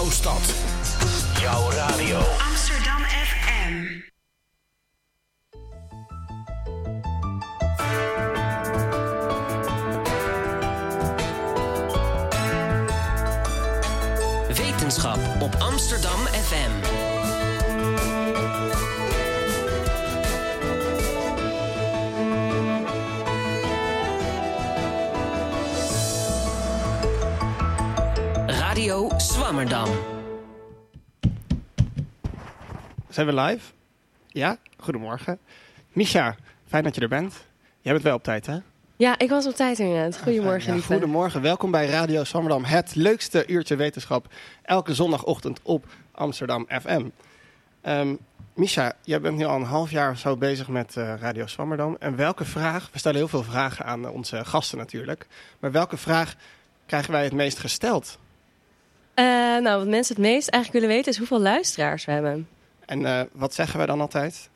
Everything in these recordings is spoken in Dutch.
Jouw stad. Jouw radio. Amsterdam FM. Wetenschap op Amsterdam FM. Swammerdam. Zijn we live? Ja? Goedemorgen. Misha, fijn dat je er bent. Jij bent wel op tijd, hè? Ja, ik was op tijd inderdaad. Goedemorgen, Ja, lieve. goedemorgen, welkom bij Radio Swammerdam. Het leukste uurtje wetenschap. Elke zondagochtend op Amsterdam FM. Ehm Misha, jij bent nu al een half jaar of zo bezig met eh, Radio Swammerdam. En welke vraag, we stellen heel veel vragen aan onze gasten natuurlijk. Maar welke vraag krijgen wij het meest gesteld? Eh, nou, wat mensen het meest eigenlijk willen weten is hoeveel luisteraars we hebben. En eh, wat zeggen wij dan altijd?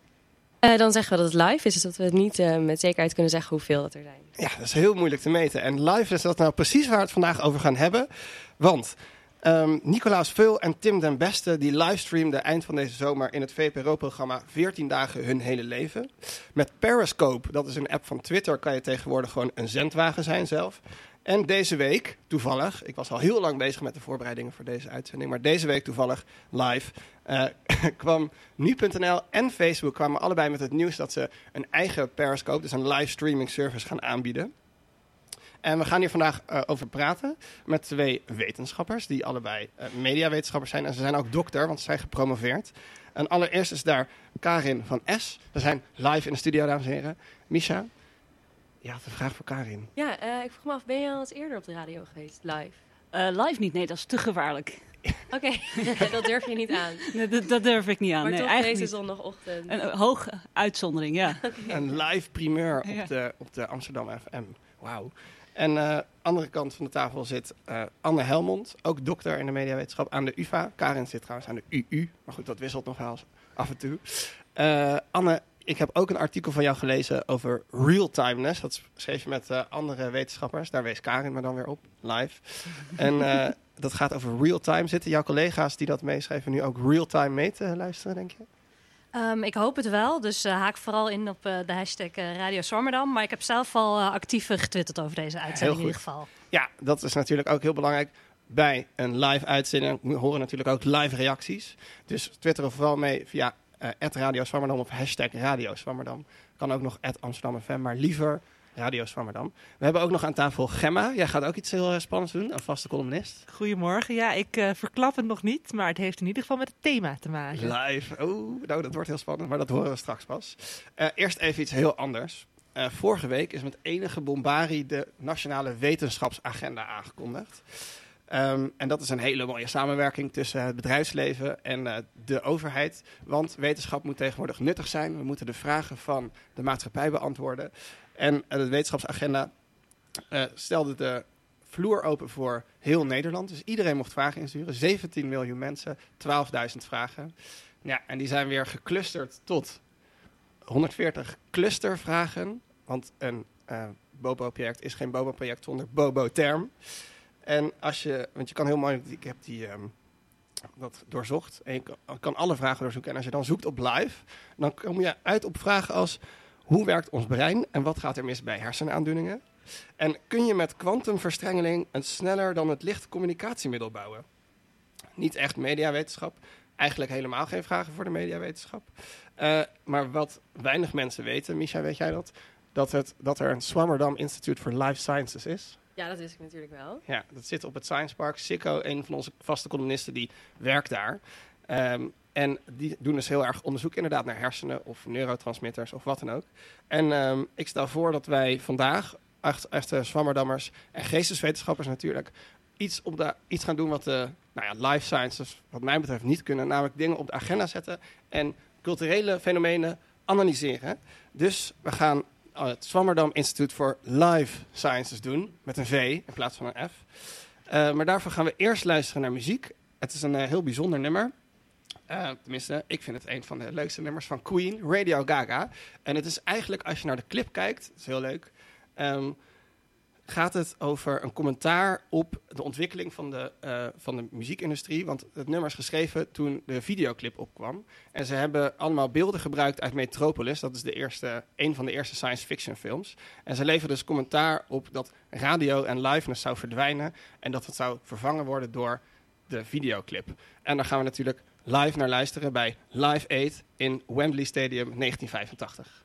Eh, dan zeggen we dat het live is, dus dat we het niet met zekerheid kunnen zeggen hoeveel dat er zijn. Ja, dat is heel moeilijk te meten. En live is dat nou precies waar we het vandaag over gaan hebben. Want ehm, Nicolaas Veul en Tim den Beste die livestreamden eind van deze zomer in het VPRO-programma 14 dagen hun hele leven. Met Periscope, dat is een app van Twitter, kan je tegenwoordig gewoon een zendwagen zijn zelf. En deze week, toevallig, ik was al heel lang bezig met de voorbereidingen voor deze uitzending, maar deze week toevallig live eh, kwam nu.nl en Facebook kwamen allebei met het nieuws dat ze een eigen Periscope, dus een live streaming service gaan aanbieden. En we gaan hier vandaag eh, over praten met twee wetenschappers, die allebei eh, mediawetenschappers zijn. En ze zijn ook dokter, want ze zijn gepromoveerd. En allereerst is daar Karin van S. We zijn live in de studio, dames en heren. Misha, je had een vraag voor Karin. Ja, eh, ik vroeg me af, ben je al eens eerder op de radio geweest, live? Eh, live niet, nee, dat is te gevaarlijk. Oké, dat durf je niet aan. Nee, dat, dat durf ik niet aan. maar nee, toch eigenlijk deze niet. zondagochtend. Een eh, hoge uitzondering, ja. Een live primeur Ja. op, de, op de Amsterdam FM. Wauw. En aan de andere kant van de tafel zit eh, Anne Helmond, ook dokter in de mediawetenschap aan de UvA. Karin zit trouwens aan de UU, maar goed, dat wisselt nog wel af en toe. Eh, Anne, ik heb ook een artikel van jou gelezen over real-timeness. Dat schreef je met eh, andere wetenschappers. Daar wees Karin me dan weer op, live. en eh, dat gaat over real-time. Zitten jouw collega's die dat meeschrijven nu ook real-time mee te luisteren, denk je? Ehm, ik hoop het wel, dus eh, haak vooral in op eh, de hashtag eh, Radio Swammerdam. Maar ik heb zelf al actief getwitterd over deze uitzending in ieder geval. Ja, dat is natuurlijk ook heel belangrijk. Bij een live uitzending horen natuurlijk ook live reacties. Dus twitter vooral mee via eh Radio Swammerdam of hashtag Radio Swammerdam. Kan ook nog Amsterdam FM, maar liever Radio Swammerdam. We hebben ook nog aan tafel Gemma. Jij gaat ook iets heel eh, spannends doen, een vaste columnist. Goedemorgen. Ja, ik eh, verklap het nog niet, maar het heeft in ieder geval met het thema te maken. Live. Oeh, nou, dat wordt heel spannend, maar dat horen we straks pas. Eerst even iets heel anders. Vorige week is met enige bombarie de Nationale Wetenschapsagenda aangekondigd. Ehm, en dat is een hele mooie samenwerking tussen het bedrijfsleven en eh, de overheid. Want wetenschap moet tegenwoordig nuttig zijn. We moeten de vragen van de maatschappij beantwoorden. En eh, de wetenschapsagenda eh, stelde de vloer open voor heel Nederland. Dus iedereen mocht vragen insturen. 17 miljoen mensen, 12.000 vragen. Ja, en die zijn weer geclusterd tot 140 clustervragen. Want een Bobo-project is geen Bobo-project zonder Bobo-term. En als je, want je kan heel mooi, ik heb die ehm, dat doorzocht. En je kan, alle vragen doorzoeken. En als je dan zoekt op live, dan kom je uit op vragen als: hoe werkt ons brein en wat gaat er mis bij hersenaandoeningen? En kun je met kwantumverstrengeling een sneller dan het licht communicatiemiddel bouwen? Niet echt mediawetenschap. Eigenlijk helemaal geen vragen voor de mediawetenschap. Eh, maar wat weinig mensen weten, Misha, weet jij dat? Dat, het, dat er een Swammerdam Institute for Life Sciences is. Ja, dat wist ik natuurlijk wel. Ja, dat zit op het Science Park. Sikko, een van onze vaste columnisten, die werkt daar. Ehm, en die doen dus heel erg onderzoek inderdaad naar hersenen of neurotransmitters of wat dan ook. En ehm, ik stel voor dat wij vandaag, echt, echte Zwammerdammers en geesteswetenschappers natuurlijk, iets, op de, iets gaan doen wat de nou ja, life sciences wat mij betreft niet kunnen. Namelijk dingen op de agenda zetten en culturele fenomenen analyseren. Dus we gaan uh, het Swammerdam Instituut voor Life Sciences doen. Met een V in plaats van een F. Uh, maar daarvoor gaan we eerst luisteren naar muziek. Het is een uh, heel bijzonder nummer. Tenminste, ik vind het een van de leukste nummers van Queen, Radio Gaga. En het is eigenlijk, als je naar de clip kijkt, het is heel leuk. Um, gaat het over een commentaar op de ontwikkeling van de, eh, van de muziekindustrie. Want het nummer is geschreven toen de videoclip opkwam. En ze hebben allemaal beelden gebruikt uit Metropolis. Dat is de eerste, een van de eerste science fiction films. En ze leveren dus commentaar op dat radio en liveness zou verdwijnen. En dat het zou vervangen worden door de videoclip. En daar gaan we natuurlijk live naar luisteren bij Live Aid in Wembley Stadium 1985.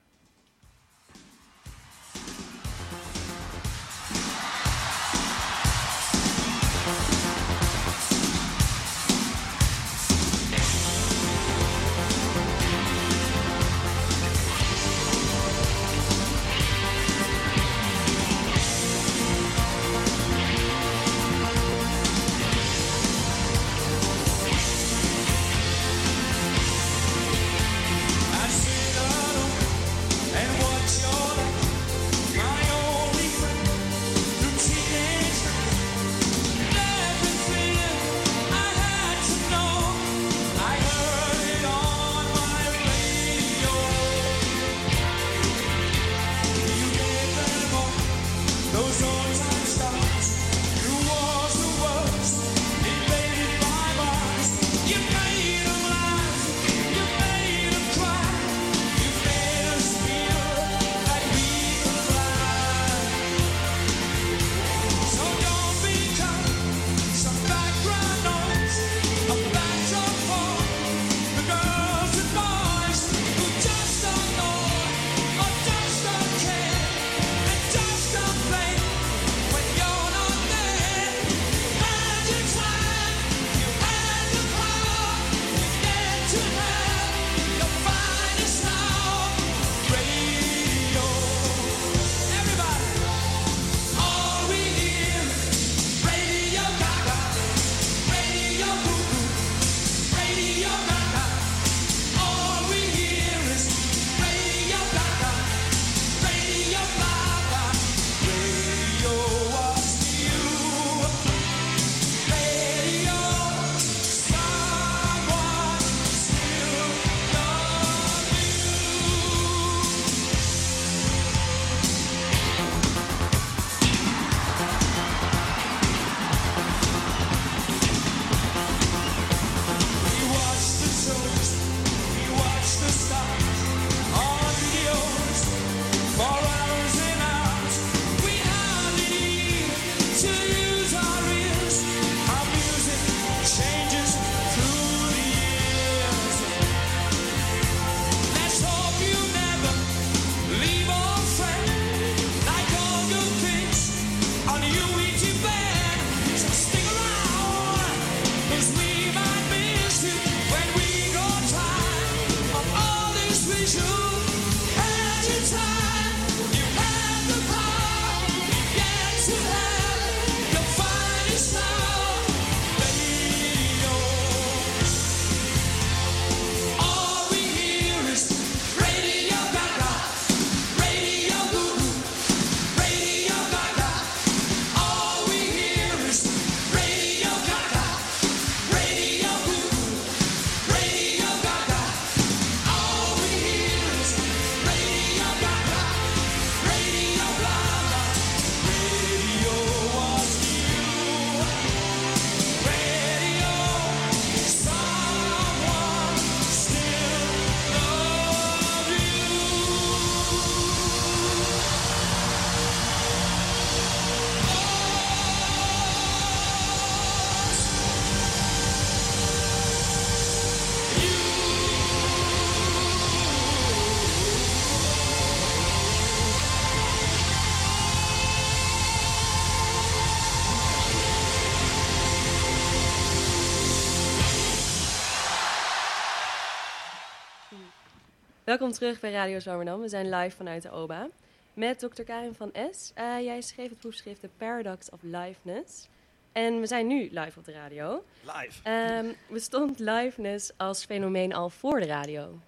Welkom terug bij Radio Zwammerdam. We zijn live vanuit de OBA met Dr. Karin van S. Eh, jij schreef het proefschrift The Paradox of Liveness. En we zijn nu live op de radio. Live. Ehm bestond liveness als fenomeen al voor de radio?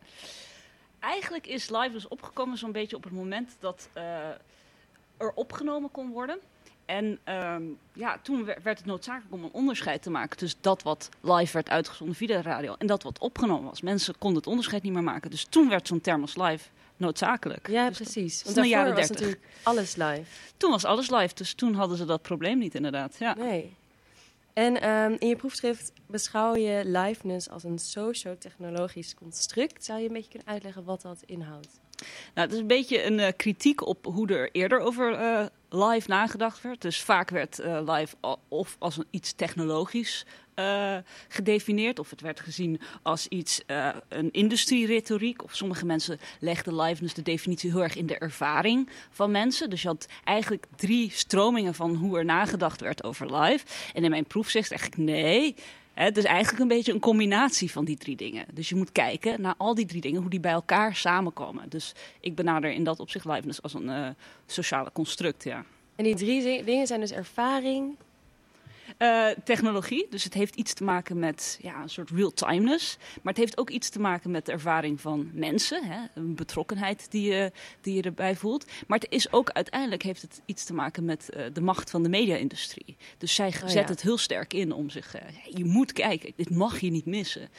Eigenlijk is live dus opgekomen zo'n beetje op het moment dat eh, er opgenomen kon worden. En ehm, ja, toen wer- werd het noodzakelijk om een onderscheid te maken tussen dat wat live werd uitgezonden via de radio en dat wat opgenomen was. Mensen konden het onderscheid niet meer maken. Dus toen werd zo'n term als live noodzakelijk. Ja, Dus precies. Want in de jaren was 30. natuurlijk alles live. Toen was alles live, dus toen hadden ze dat probleem niet inderdaad. Ja. Nee. En ehm, in je proefschrift beschouw je liveness als een socio-technologisch construct. Zou je een beetje kunnen uitleggen wat dat inhoudt? Nou, het is een beetje een eh, kritiek op hoe er eerder over eh, live nagedacht werd. Dus vaak werd eh, live of als een, iets technologisch gedefinieerd, of het werd gezien als iets, een industrieretoriek. Of sommige mensen legden liveness de definitie heel erg in de ervaring van mensen. Dus je had eigenlijk drie stromingen van hoe er nagedacht werd over live. En in mijn proef zegt eigenlijk nee. Het is eigenlijk een beetje een combinatie van die drie dingen. Dus je moet kijken naar al die drie dingen, hoe die bij elkaar samenkomen. Dus ik benader in dat opzicht liveness als een eh, sociale construct, ja. En die drie dingen zijn dus ervaring. Eh, technologie, dus het heeft iets te maken met ja, een soort real-timeness. Maar het heeft ook iets te maken met de ervaring van mensen. Hè? Een betrokkenheid die je, die je erbij voelt. Maar het is ook uiteindelijk heeft het iets te maken met eh, de macht van de media-industrie. Dus zij Oh, zet ja. het heel sterk in om zich... eh, je moet kijken, dit mag je niet missen.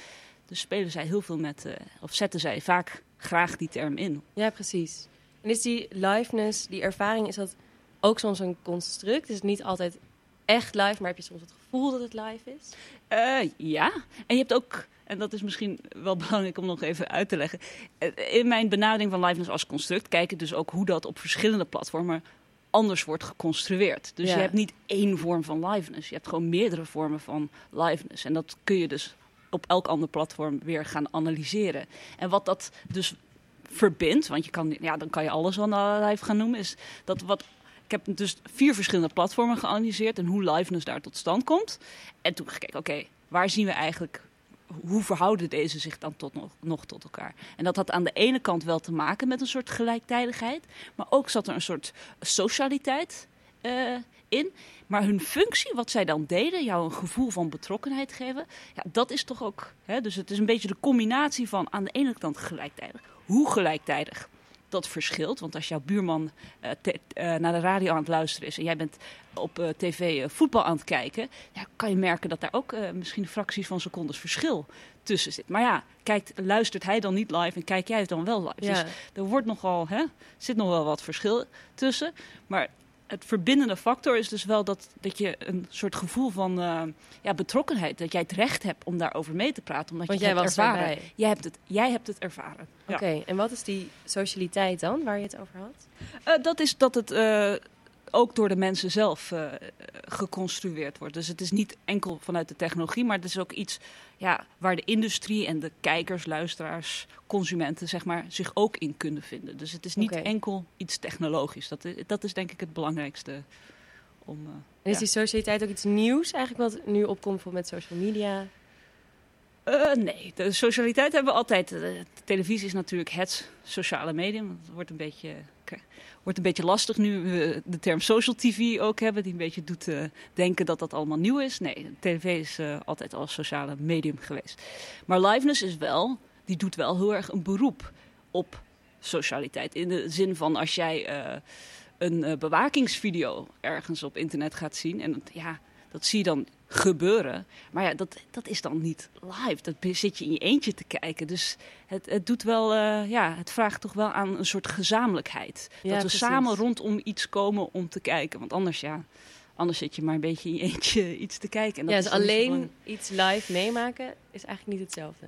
Dus spelen zij heel veel met... of zetten zij vaak graag die term in. Ja, precies. En is die liveness, die ervaring, is dat ook soms een construct? Is het niet altijd echt live, maar heb je soms het gevoel dat het live is? Eh, ja, en je hebt ook, en dat is misschien wel belangrijk om nog even uit te leggen. eh, In mijn benadering van liveness als construct kijk ik dus ook hoe dat op verschillende platformen anders wordt geconstrueerd. Dus Ja. je hebt niet één vorm van liveness. Je hebt gewoon meerdere vormen van liveness. En dat kun je dus op elk ander platform weer gaan analyseren. En wat dat dus verbindt, want je kan, ja, dan kan je alles wel live gaan noemen, is dat wat. Ik heb dus vier verschillende platformen geanalyseerd en hoe liveness daar tot stand komt. En toen gekeken, oké, waar zien we eigenlijk, hoe verhouden deze zich dan tot nog, tot elkaar? En dat had aan de ene kant wel te maken met een soort gelijktijdigheid, maar ook zat er een soort socialiteit eh, in. Maar hun functie, wat zij dan deden, jou een gevoel van betrokkenheid geven, ja, dat is toch ook. Hè, dus het is een beetje de combinatie van aan de ene kant gelijktijdig. Hoe gelijktijdig? Dat verschilt, want als jouw buurman eh, te- eh, naar de radio aan het luisteren is en jij bent op eh, tv voetbal aan het kijken, ja, kan je merken dat daar ook misschien fracties van secondes verschil tussen zit. Maar ja, kijkt, luistert hij dan niet live en kijk jij het dan wel live? Ja. Dus er wordt nogal, hè, zit nog wel wat verschil tussen. Maar het verbindende factor is dus wel dat, dat je een soort gevoel van eh, ja, betrokkenheid, dat jij het recht hebt om daarover mee te praten, omdat Want je jij het was ervaren. erbij. Jij hebt het, jij hebt het ervaren. Ja. Oké, en wat is die socialiteit dan, waar je het over had? Eh, dat is dat het eh, ook door de mensen zelf eh, geconstrueerd wordt. Dus het is niet enkel vanuit de technologie, maar het is ook iets ja, waar de industrie en de kijkers, luisteraars, consumenten zeg maar, zich ook in kunnen vinden. Dus het is niet enkel iets technologisch. Dat is, dat is denk ik het belangrijkste om. eh, En is Ja. die socialiteit ook iets nieuws eigenlijk, wat nu opkomt met social media? Eh, nee, de socialiteit hebben we altijd. De televisie is natuurlijk het sociale medium. Het wordt een beetje, wordt een beetje lastig nu we de term social TV ook hebben, die een beetje doet eh, denken dat dat allemaal nieuw is. Nee, tv is eh, altijd al sociale medium geweest. Maar liveness is wel, die doet wel heel erg een beroep op socialiteit. In de zin van als jij eh, een bewakingsvideo ergens op internet gaat zien en ja, dat zie je dan gebeuren. Maar ja, dat, dat is dan niet live. Dat zit je in je eentje te kijken. Dus het, het doet wel, eh, ja, het vraagt toch wel aan een soort gezamenlijkheid. Ja, dat we precies. samen rondom iets komen om te kijken. Want anders, ja, anders zit je maar een beetje in je eentje iets te kijken. En dat ja, dus alleen iets live meemaken is eigenlijk niet hetzelfde.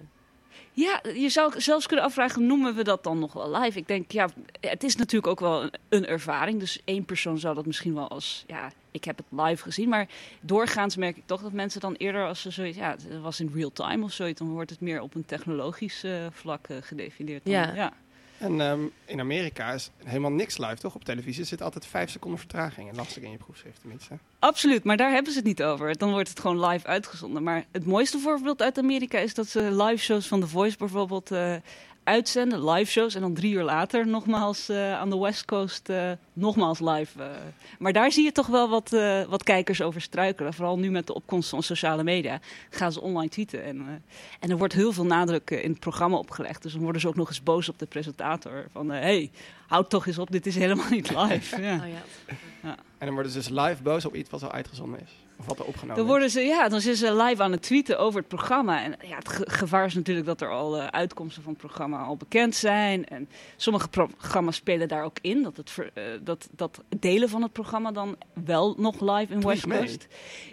Ja, je zou zelfs kunnen afvragen, noemen we dat dan nog wel live? Ik denk, ja, het is natuurlijk ook wel een, een ervaring. Dus één persoon zou dat misschien wel als, ja, ik heb het live gezien. Maar doorgaans merk ik toch dat mensen dan eerder, als ze zoiets, ja, het was in real time of zoiets, dan wordt het meer op een technologisch eh, vlak eh, gedefinieerd. Dan, Ja. ja. En ehm, in Amerika is helemaal niks live, toch? Op televisie zit altijd vijf seconden vertraging. En lastig in je proefschrift tenminste. Absoluut, maar daar hebben ze het niet over. Dan wordt het gewoon live uitgezonden. Maar het mooiste voorbeeld uit Amerika is dat ze live shows van The Voice bijvoorbeeld eh, uitzenden. Live shows en dan drie uur later nogmaals eh, aan de West Coast eh, nogmaals live. eh. Maar daar zie je toch wel wat, eh, wat kijkers over struikelen. Vooral nu met de opkomst van sociale media gaan ze online tweeten. En, eh, en er wordt heel veel nadruk in het programma opgelegd. Dus dan worden ze ook nog eens boos op de presentator. Van, hé, hey, houd toch eens op, dit is helemaal niet live. ja. Oh ja. En dan worden ze dus live boos op iets wat al uitgezonden is. Of wat er opgenomen Dan, worden ze, ja, dan zijn ze live aan het tweeten over het programma. En ja, het ge- gevaar is natuurlijk dat er al eh, uitkomsten van het programma al bekend zijn. En sommige pro- programma's spelen daar ook in. Dat, het ver- eh, dat, dat delen van het programma dan wel nog live in Tweet West mee? Coast.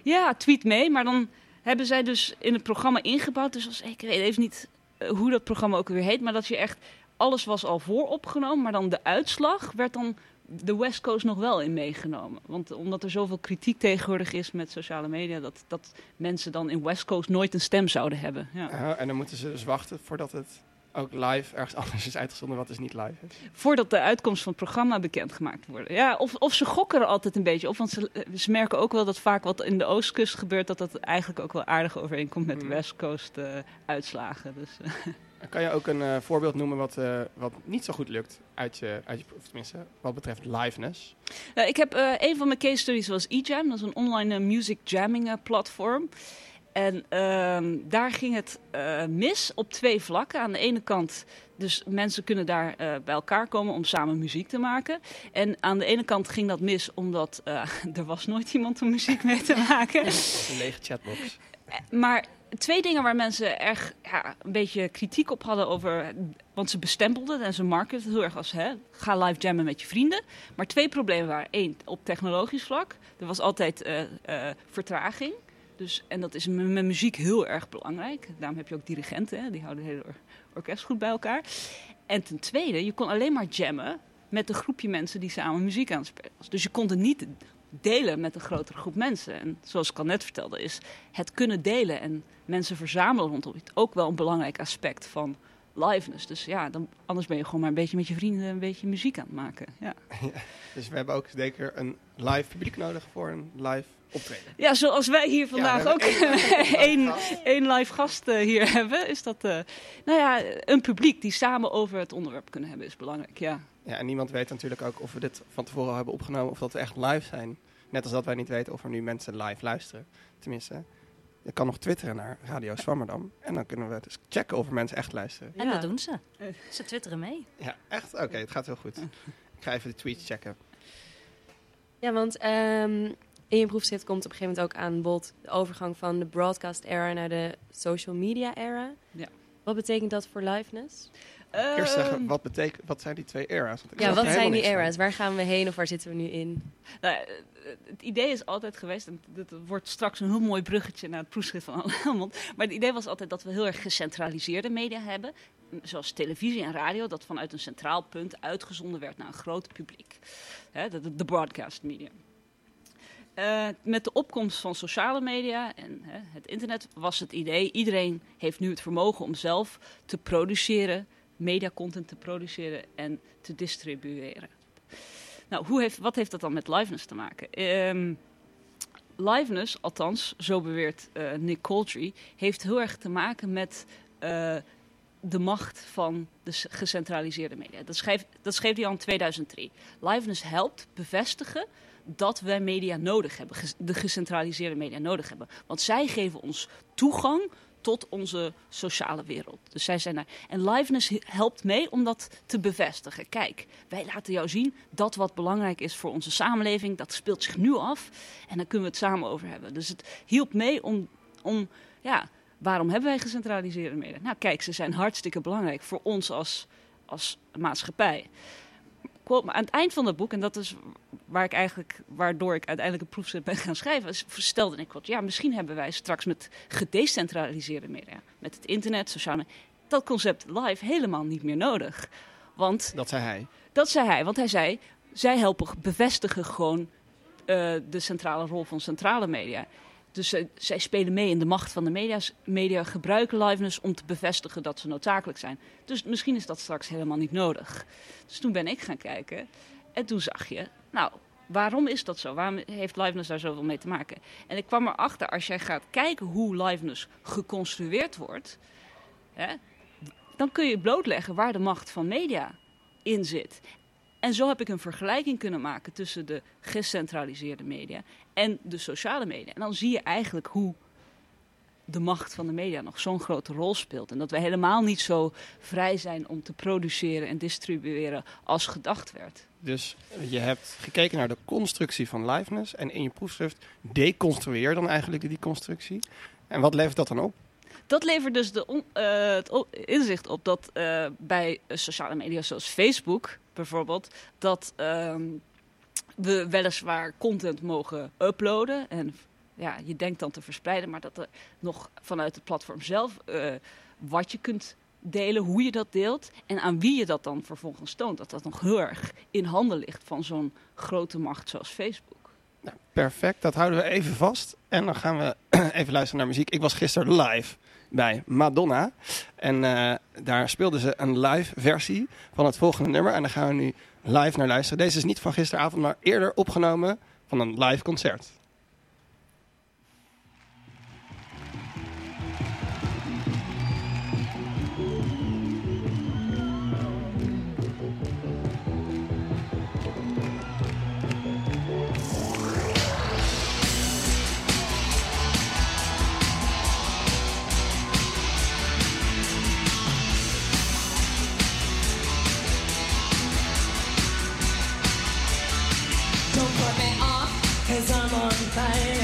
Ja, tweet mee. Maar dan hebben zij dus in het programma ingebouwd. Dus als, ik weet even niet eh, hoe dat programma ook weer heet. Maar dat je echt, alles was al vooropgenomen. Maar dan de uitslag werd dan de West Coast nog wel in meegenomen. Want omdat er zoveel kritiek tegenwoordig is met sociale media, dat, dat mensen dan in West Coast nooit een stem zouden hebben. Ja. En dan moeten ze dus wachten voordat het ook live ergens anders is uitgezonden wat dus niet live is. Voordat de uitkomst van het programma bekendgemaakt worden. Ja, of, of ze gokken er altijd een beetje op. Want ze, ze merken ook wel dat vaak wat in de Oostkust gebeurt, dat dat eigenlijk ook wel aardig overeenkomt met de Mm. West Coast eh, uitslagen. Dus, Kan je ook een eh, voorbeeld noemen wat, eh, wat niet zo goed lukt uit je, uit je of tenminste wat betreft liveness? Nou, ik heb een van mijn case studies was eJam. Dat is een online music jamming platform. En ehm, daar ging het mis op twee vlakken. Aan de ene kant, dus mensen kunnen daar bij elkaar komen om samen muziek te maken. En aan de ene kant ging dat mis omdat er was nooit iemand om muziek mee te maken. Een lege chatbox. Maar twee dingen waar mensen erg ja, een beetje kritiek op hadden over. Want ze bestempelden en ze marketen heel erg als hè, ga live jammen met je vrienden. Maar twee problemen waren. Eén, op technologisch vlak. Er was altijd eh, eh, vertraging. Dus, en dat is met, muziek heel erg belangrijk. Daarom heb je ook dirigenten, hè, die houden het hele or- orkest goed bij elkaar. En ten tweede, je kon alleen maar jammen met een groepje mensen die samen muziek aan het spelen was. Dus je kon het niet delen met een grotere groep mensen. En zoals ik al net vertelde, is het kunnen delen en mensen verzamelen rondom iets ook wel een belangrijk aspect van liveness. Dus ja, dan, anders ben je gewoon maar een beetje met je vrienden een beetje muziek aan het maken. Ja, Dus we hebben ook zeker een live publiek nodig voor een live optreden. ja zoals wij hier vandaag ook één live gast eh, hier hebben, is dat, eh, nou ja, een publiek die samen over het onderwerp kunnen hebben, is belangrijk. Ja. Ja, en niemand weet natuurlijk ook of we dit van tevoren hebben opgenomen of dat we echt live zijn. Net als dat wij niet weten of er nu mensen live luisteren. Tenminste, je kan nog twitteren naar Radio Swammerdam. En dan kunnen we dus checken of er mensen echt luisteren. En Ja. dat doen ze. Ze twitteren mee. Ja, echt? Oké, het gaat heel goed. Ik ga even de tweets checken. Ja, want ehm, in je proefschrift komt op een gegeven moment ook aan bod de overgang van de broadcast era naar de social media era. Ja. Wat betekent dat voor liveness? Eerst zeggen, Ehm, wat, betekent, wat zijn die twee era's? Want ik Ja, wat zijn die era's? Waar gaan we heen of waar zitten we nu in? Nou, eh, het idee is altijd geweest, en dit wordt straks een heel mooi bruggetje naar het proefschrift van Anne Helmond. Maar het idee was altijd dat we heel erg gecentraliseerde media hebben. Zoals televisie en radio, dat vanuit een centraal punt uitgezonden werd naar een groot publiek. Hè, de, de- de broadcast media. Eh, met de opkomst van sociale media en hè, het internet was het idee, iedereen heeft nu het vermogen om zelf te produceren, mediacontent te produceren en te distribueren. Nou, hoe heeft, wat heeft dat dan met liveness te maken? Ehm, liveness, althans, zo beweert eh, Nick Coltree, heeft heel erg te maken met eh, de macht van de gecentraliseerde media. Dat schreef, dat schreef hij al in 2003. Liveness helpt bevestigen dat wij media nodig hebben, de gecentraliseerde media nodig hebben. Want zij geven ons toegang tot onze sociale wereld. Dus zij zijn daar. En liveness he- helpt mee om dat te bevestigen. Kijk, wij laten jou zien dat wat belangrijk is voor onze samenleving, dat speelt zich nu af. En daar kunnen we het samen over hebben. Dus het hielp mee om, om ja, waarom hebben wij gecentraliseerde media? Nou, kijk, ze zijn hartstikke belangrijk voor ons als, als maatschappij. Quote, maar aan het eind van het boek, en dat is waar ik eigenlijk, waardoor ik uiteindelijk een proefschrift ben gaan schrijven, stelde ik wat. Ja, misschien hebben wij straks met gedecentraliseerde media, met het internet, sociale media, dat concept live helemaal niet meer nodig. Want Dat zei hij. dat zei hij, want hij zei, zij helpen bevestigen gewoon eh, de centrale rol van centrale media. Dus zij, spelen mee in de macht van de media's. Media gebruiken liveness om te bevestigen dat ze noodzakelijk zijn. Dus misschien is dat straks helemaal niet nodig. Dus toen ben ik gaan kijken en toen zag je, nou, waarom is dat zo? Waarom heeft liveness daar zoveel mee te maken? En ik kwam erachter, als jij gaat kijken hoe liveness geconstrueerd wordt, hè, dan kun je blootleggen waar de macht van media in zit. En zo heb ik een vergelijking kunnen maken tussen de gecentraliseerde media en de sociale media. En dan zie je eigenlijk hoe de macht van de media nog zo'n grote rol speelt. En dat we helemaal niet zo vrij zijn om te produceren en distribueren als gedacht werd. Dus je hebt gekeken naar de constructie van liveness en in je proefschrift deconstrueer dan eigenlijk die constructie. En wat levert dat dan op? Dat levert dus de eh, het inzicht op dat eh, bij sociale media zoals Facebook bijvoorbeeld, dat ehm, we weliswaar content mogen uploaden en ja, je denkt dan te verspreiden, maar dat er nog vanuit het platform zelf eh, wat je kunt delen, hoe je dat deelt en aan wie je dat dan vervolgens toont, dat dat nog heel erg in handen ligt van zo'n grote macht zoals Facebook. Nou, perfect, dat houden we even vast. En dan gaan we even luisteren naar muziek. Ik was gisteren live bij Madonna. En eh, daar speelden ze een live versie van het volgende nummer. En daar gaan we nu live naar luisteren. Deze is niet van gisteravond, maar eerder opgenomen van een live concert. Cause I'm on fire.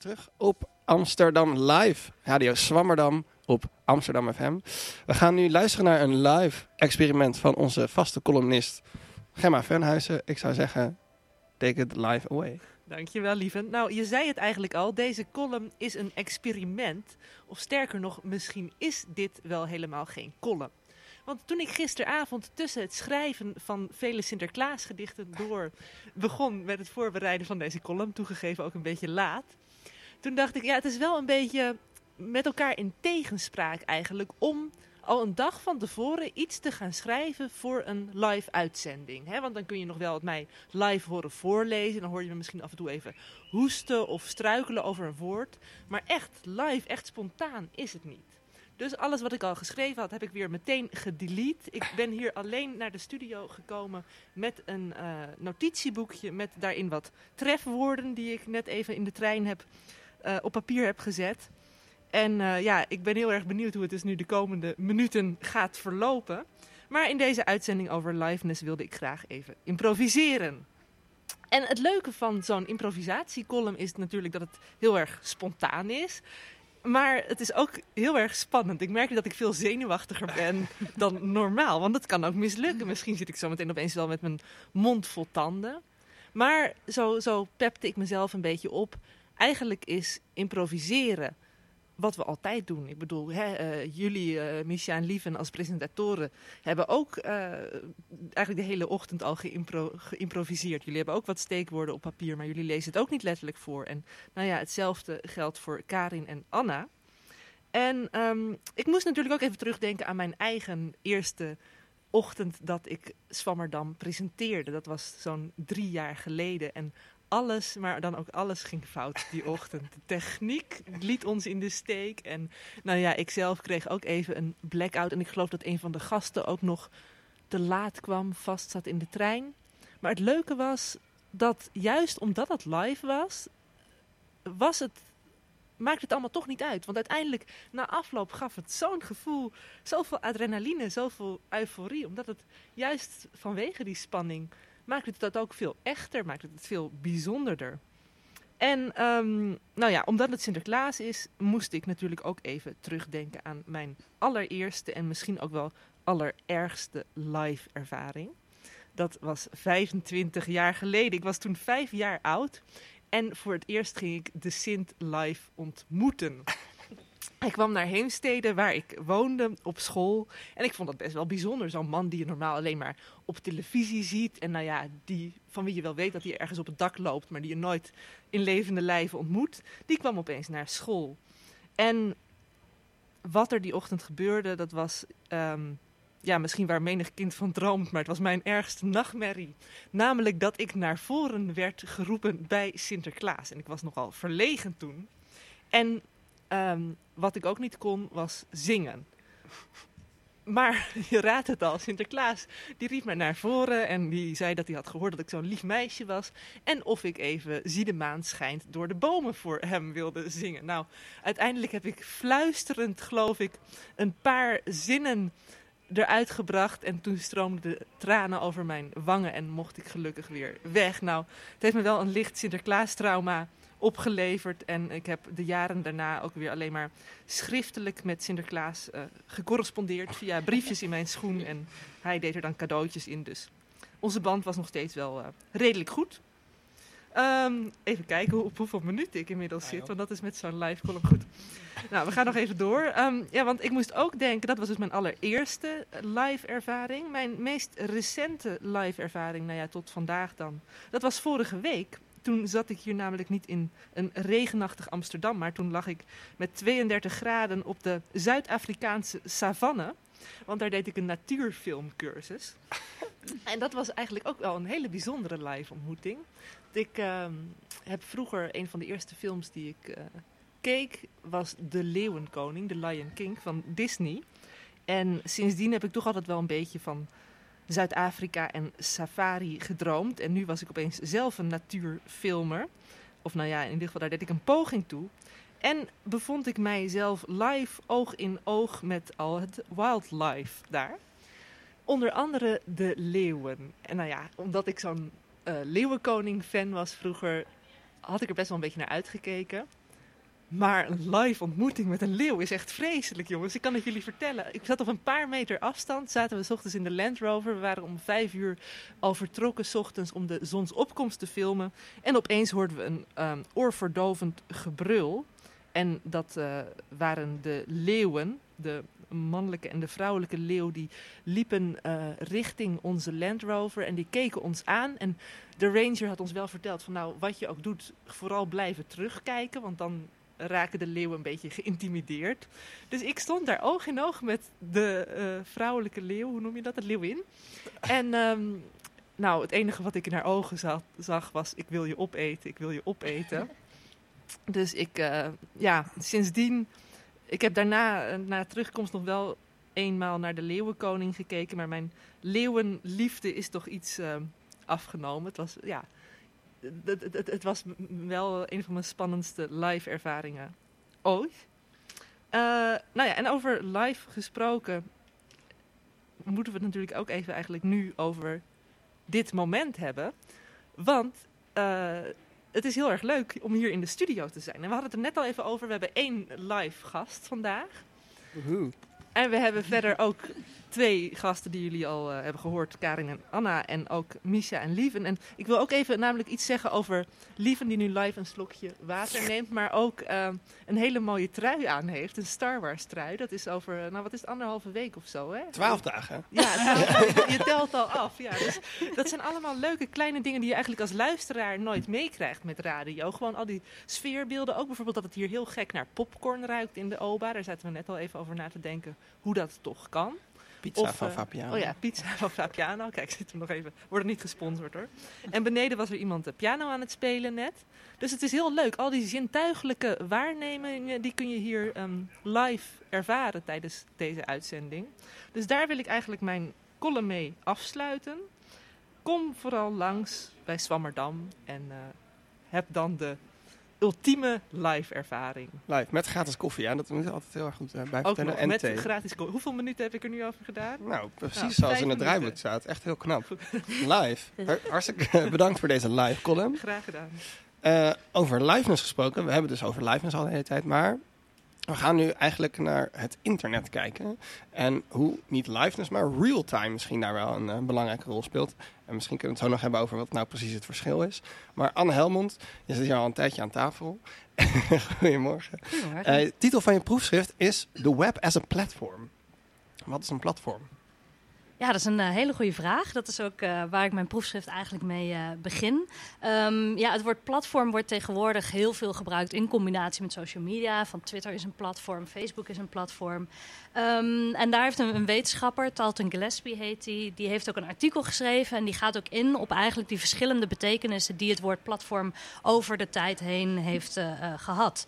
Terug op Amsterdam Live. Radio Swammerdam op Amsterdam FM. We gaan nu luisteren naar een live experiment van onze vaste columnist Gemma Venhuizen. Ik zou zeggen, take it live away. Dankjewel, lieve. Nou, je zei het eigenlijk al. Deze column is een experiment. Of sterker nog, misschien is dit wel helemaal geen column. Want toen ik gisteravond tussen het schrijven van vele Sinterklaasgedichten door begon met het voorbereiden van deze column, toegegeven ook een beetje laat, toen dacht ik, ja, het is wel een beetje met elkaar in tegenspraak eigenlijk om al een dag van tevoren iets te gaan schrijven voor een live uitzending. Hè? Want dan kun je nog wel het mij live horen voorlezen. Dan hoor je me misschien af en toe even hoesten of struikelen over een woord. Maar echt live, echt spontaan is het niet. Dus alles wat ik al geschreven had, heb ik weer meteen gedelete. Ik ben hier alleen naar de studio gekomen met een eh, notitieboekje met daarin wat trefwoorden die ik net even in de trein heb, eh, op papier heb gezet. En eh, ja, ik ben heel erg benieuwd hoe het dus nu de komende minuten gaat verlopen. Maar in deze uitzending over liveness wilde ik graag even improviseren. En het leuke van zo'n improvisatiecolumn is natuurlijk dat het heel erg spontaan is. Maar het is ook heel erg spannend. Ik merk dat ik veel zenuwachtiger ben dan normaal. Want het kan ook mislukken. Misschien zit ik zo meteen opeens wel met mijn mond vol tanden. Maar zo, zo pepte ik mezelf een beetje op. Eigenlijk is improviseren wat we altijd doen. Ik bedoel, hè, eh, jullie, Misha en Lieven als presentatoren, hebben ook eh, eigenlijk de hele ochtend al geïmpro- geïmproviseerd. Jullie hebben ook wat steekwoorden op papier, maar jullie lezen het ook niet letterlijk voor. En nou ja, hetzelfde geldt voor Karin en Anna. En ehm, ik moest natuurlijk ook even terugdenken aan mijn eigen eerste ochtend dat ik Swammerdam presenteerde. Dat was zo'n drie jaar geleden. En alles, maar dan ook alles ging fout die ochtend. De techniek liet ons in de steek. En nou ja, ik zelf kreeg ook even een blackout. En ik geloof dat een van de gasten ook nog te laat kwam, vast zat in de trein. Maar het leuke was dat juist omdat het live was, was het, maakte het allemaal toch niet uit. Want uiteindelijk, na afloop, gaf het zo'n gevoel, zoveel adrenaline, zoveel euforie. Omdat het juist vanwege die spanning maakt het dat ook veel echter, maakt het het veel bijzonderder. En ehm, nou ja, omdat het Sinterklaas is, moest ik natuurlijk ook even terugdenken aan mijn allereerste en misschien ook wel allerergste live ervaring. Dat was 25 jaar geleden. Ik was toen vijf jaar oud. En voor het eerst ging ik de Sint live ontmoeten. Ik kwam naar Heemstede, waar ik woonde, op school. En ik vond dat best wel bijzonder. Zo'n man die je normaal alleen maar op televisie ziet. En nou ja, die, van wie je wel weet dat hij ergens op het dak loopt, maar die je nooit in levende lijven ontmoet. Die kwam opeens naar school. En wat er die ochtend gebeurde, dat was ehm, ja, misschien waar menig kind van droomt, maar het was mijn ergste nachtmerrie. Namelijk dat ik naar voren werd geroepen bij Sinterklaas. En ik was nogal verlegen toen. En ehm, wat ik ook niet kon, was zingen. Maar je raadt het al, Sinterklaas die riep mij naar voren en die zei dat hij had gehoord dat ik zo'n lief meisje was. En of ik even Zie de maan schijnt door de bomen voor hem wilde zingen. Nou, uiteindelijk heb ik fluisterend, geloof ik, een paar zinnen eruit gebracht. En toen stroomden de tranen over mijn wangen en mocht ik gelukkig weer weg. Nou, het heeft me wel een licht Sinterklaas-trauma opgeleverd. En ik heb de jaren daarna ook weer alleen maar schriftelijk met Sinterklaas eh, gecorrespondeerd via briefjes in mijn schoen. En hij deed er dan cadeautjes in. Dus onze band was nog steeds wel eh, redelijk goed. Ehm, even kijken hoe, op hoeveel minuten ik inmiddels zit, want dat is met zo'n live column goed. Nou, we gaan nog even door. Ehm, ja, want ik moest ook denken, dat was dus mijn allereerste eh, live ervaring. Mijn meest recente live ervaring, nou ja, tot vandaag dan. Dat was vorige week. Toen zat ik hier namelijk niet in een regenachtig Amsterdam, maar toen lag ik met 32 graden op de Zuid-Afrikaanse savanne. Want daar deed ik een natuurfilmcursus. en dat was eigenlijk ook wel een hele bijzondere live ontmoeting. Ik ehm, heb vroeger een van de eerste films die ik eh, keek, was De Leeuwenkoning, The Lion King van Disney. En sindsdien heb ik toch altijd wel een beetje van Zuid-Afrika en safari gedroomd. En nu was ik opeens zelf een natuurfilmer. Of nou ja, in ieder geval daar deed ik een poging toe. En bevond ik mijzelf live oog in oog met al het wildlife daar. Onder andere de leeuwen. En nou ja, omdat ik zo'n eh, leeuwenkoning-fan was vroeger, had ik er best wel een beetje naar uitgekeken. Maar een live ontmoeting met een leeuw is echt vreselijk, jongens. Ik kan het jullie vertellen. Ik zat op een paar meter afstand. Zaten we ochtends in de Land Rover. We waren om vijf uur al vertrokken ochtends om de zonsopkomst te filmen. En opeens hoorden we een um, oorverdovend gebrul. En dat uh, waren de leeuwen, de mannelijke en de vrouwelijke leeuw die liepen eh, richting onze Land Rover en die keken ons aan. En de ranger had ons wel verteld van nou, wat je ook doet, vooral blijven terugkijken, want dan raken de leeuwen een beetje geïntimideerd. Dus ik stond daar oog in oog met de eh, vrouwelijke leeuw, hoe noem je dat, de leeuwin. En ehm, nou, het enige wat ik in haar ogen zag, zag was ik wil je opeten, ik wil je opeten. Dus ik, eh, ja, sindsdien, ik heb daarna, eh, na terugkomst nog wel eenmaal naar de Leeuwenkoning gekeken, maar mijn leeuwenliefde is toch iets eh, afgenomen. Het was, ja, het, het, het, was wel een van mijn spannendste live ervaringen ooit. Eh, nou ja, en over live gesproken moeten we het natuurlijk ook even eigenlijk nu over dit moment hebben. Want eh, het is heel erg leuk om hier in de studio te zijn. En we hadden het er net al even over. We hebben één live gast vandaag. Woehoe. En we hebben verder ook twee gasten die jullie al eh, hebben gehoord. Karin en Anna en ook Misha en Lieven. En ik wil ook even namelijk iets zeggen over Lieven die nu live een slokje water neemt. Maar ook eh, een hele mooie trui aan heeft. Een Star Wars trui. Dat is over, eh, nou wat is het, anderhalve week of zo hè? Twaalf dagen. Ja, je telt al af. Ja, dus dat zijn allemaal leuke kleine dingen die je eigenlijk als luisteraar nooit meekrijgt met radio. Gewoon al die sfeerbeelden. Ook bijvoorbeeld dat het hier heel gek naar popcorn ruikt in de OBA. Daar zaten we net al even over na te denken hoe dat toch kan. Pizza Of, van eh, Fabiano. Oh ja, pizza van Fabiano. Kijk, zitten we nog even. Worden niet gesponsord hoor. En beneden was er iemand de piano aan het spelen net. Dus het is heel leuk. Al die zintuigelijke waarnemingen, die kun je hier ehm, live ervaren tijdens deze uitzending. Dus daar wil ik eigenlijk mijn column mee afsluiten. Kom vooral langs bij Swammerdam en eh, heb dan de ultieme live ervaring. Live, met gratis koffie. Ja, dat moet je altijd heel erg goed eh, bij Ook vertellen. nog En met thee. gratis ko- Hoeveel minuten heb ik er nu over gedaan? Nou, precies Nou, zoals in het draaiboek staat. Echt heel knap. Live. Har- Hartstikke bedankt voor deze live column. Graag gedaan. Eh, over liveness gesproken. We hebben het dus over liveness al de hele tijd. Maar we gaan nu eigenlijk naar het internet kijken. En hoe niet liveness, maar real-time misschien daar wel een eh, belangrijke rol speelt. En misschien kunnen we het zo nog hebben over wat nou precies het verschil is. Maar Anne Helmond, je zit hier al een tijdje aan tafel. Goedemorgen. Eh, titel van je proefschrift is The Web as a Platform. Wat is een platform? Ja, dat is een eh, hele goede vraag. Dat is ook eh, waar ik mijn proefschrift eigenlijk mee eh, begin. Ehm, ja, het woord platform wordt tegenwoordig heel veel gebruikt in combinatie met social media. Van Twitter is een platform, Facebook is een platform. Ehm, en daar heeft een, wetenschapper, Talton Gillespie heet die, die heeft ook een artikel geschreven. En die gaat ook in op eigenlijk die verschillende betekenissen die het woord platform over de tijd heen heeft eh, eh, gehad.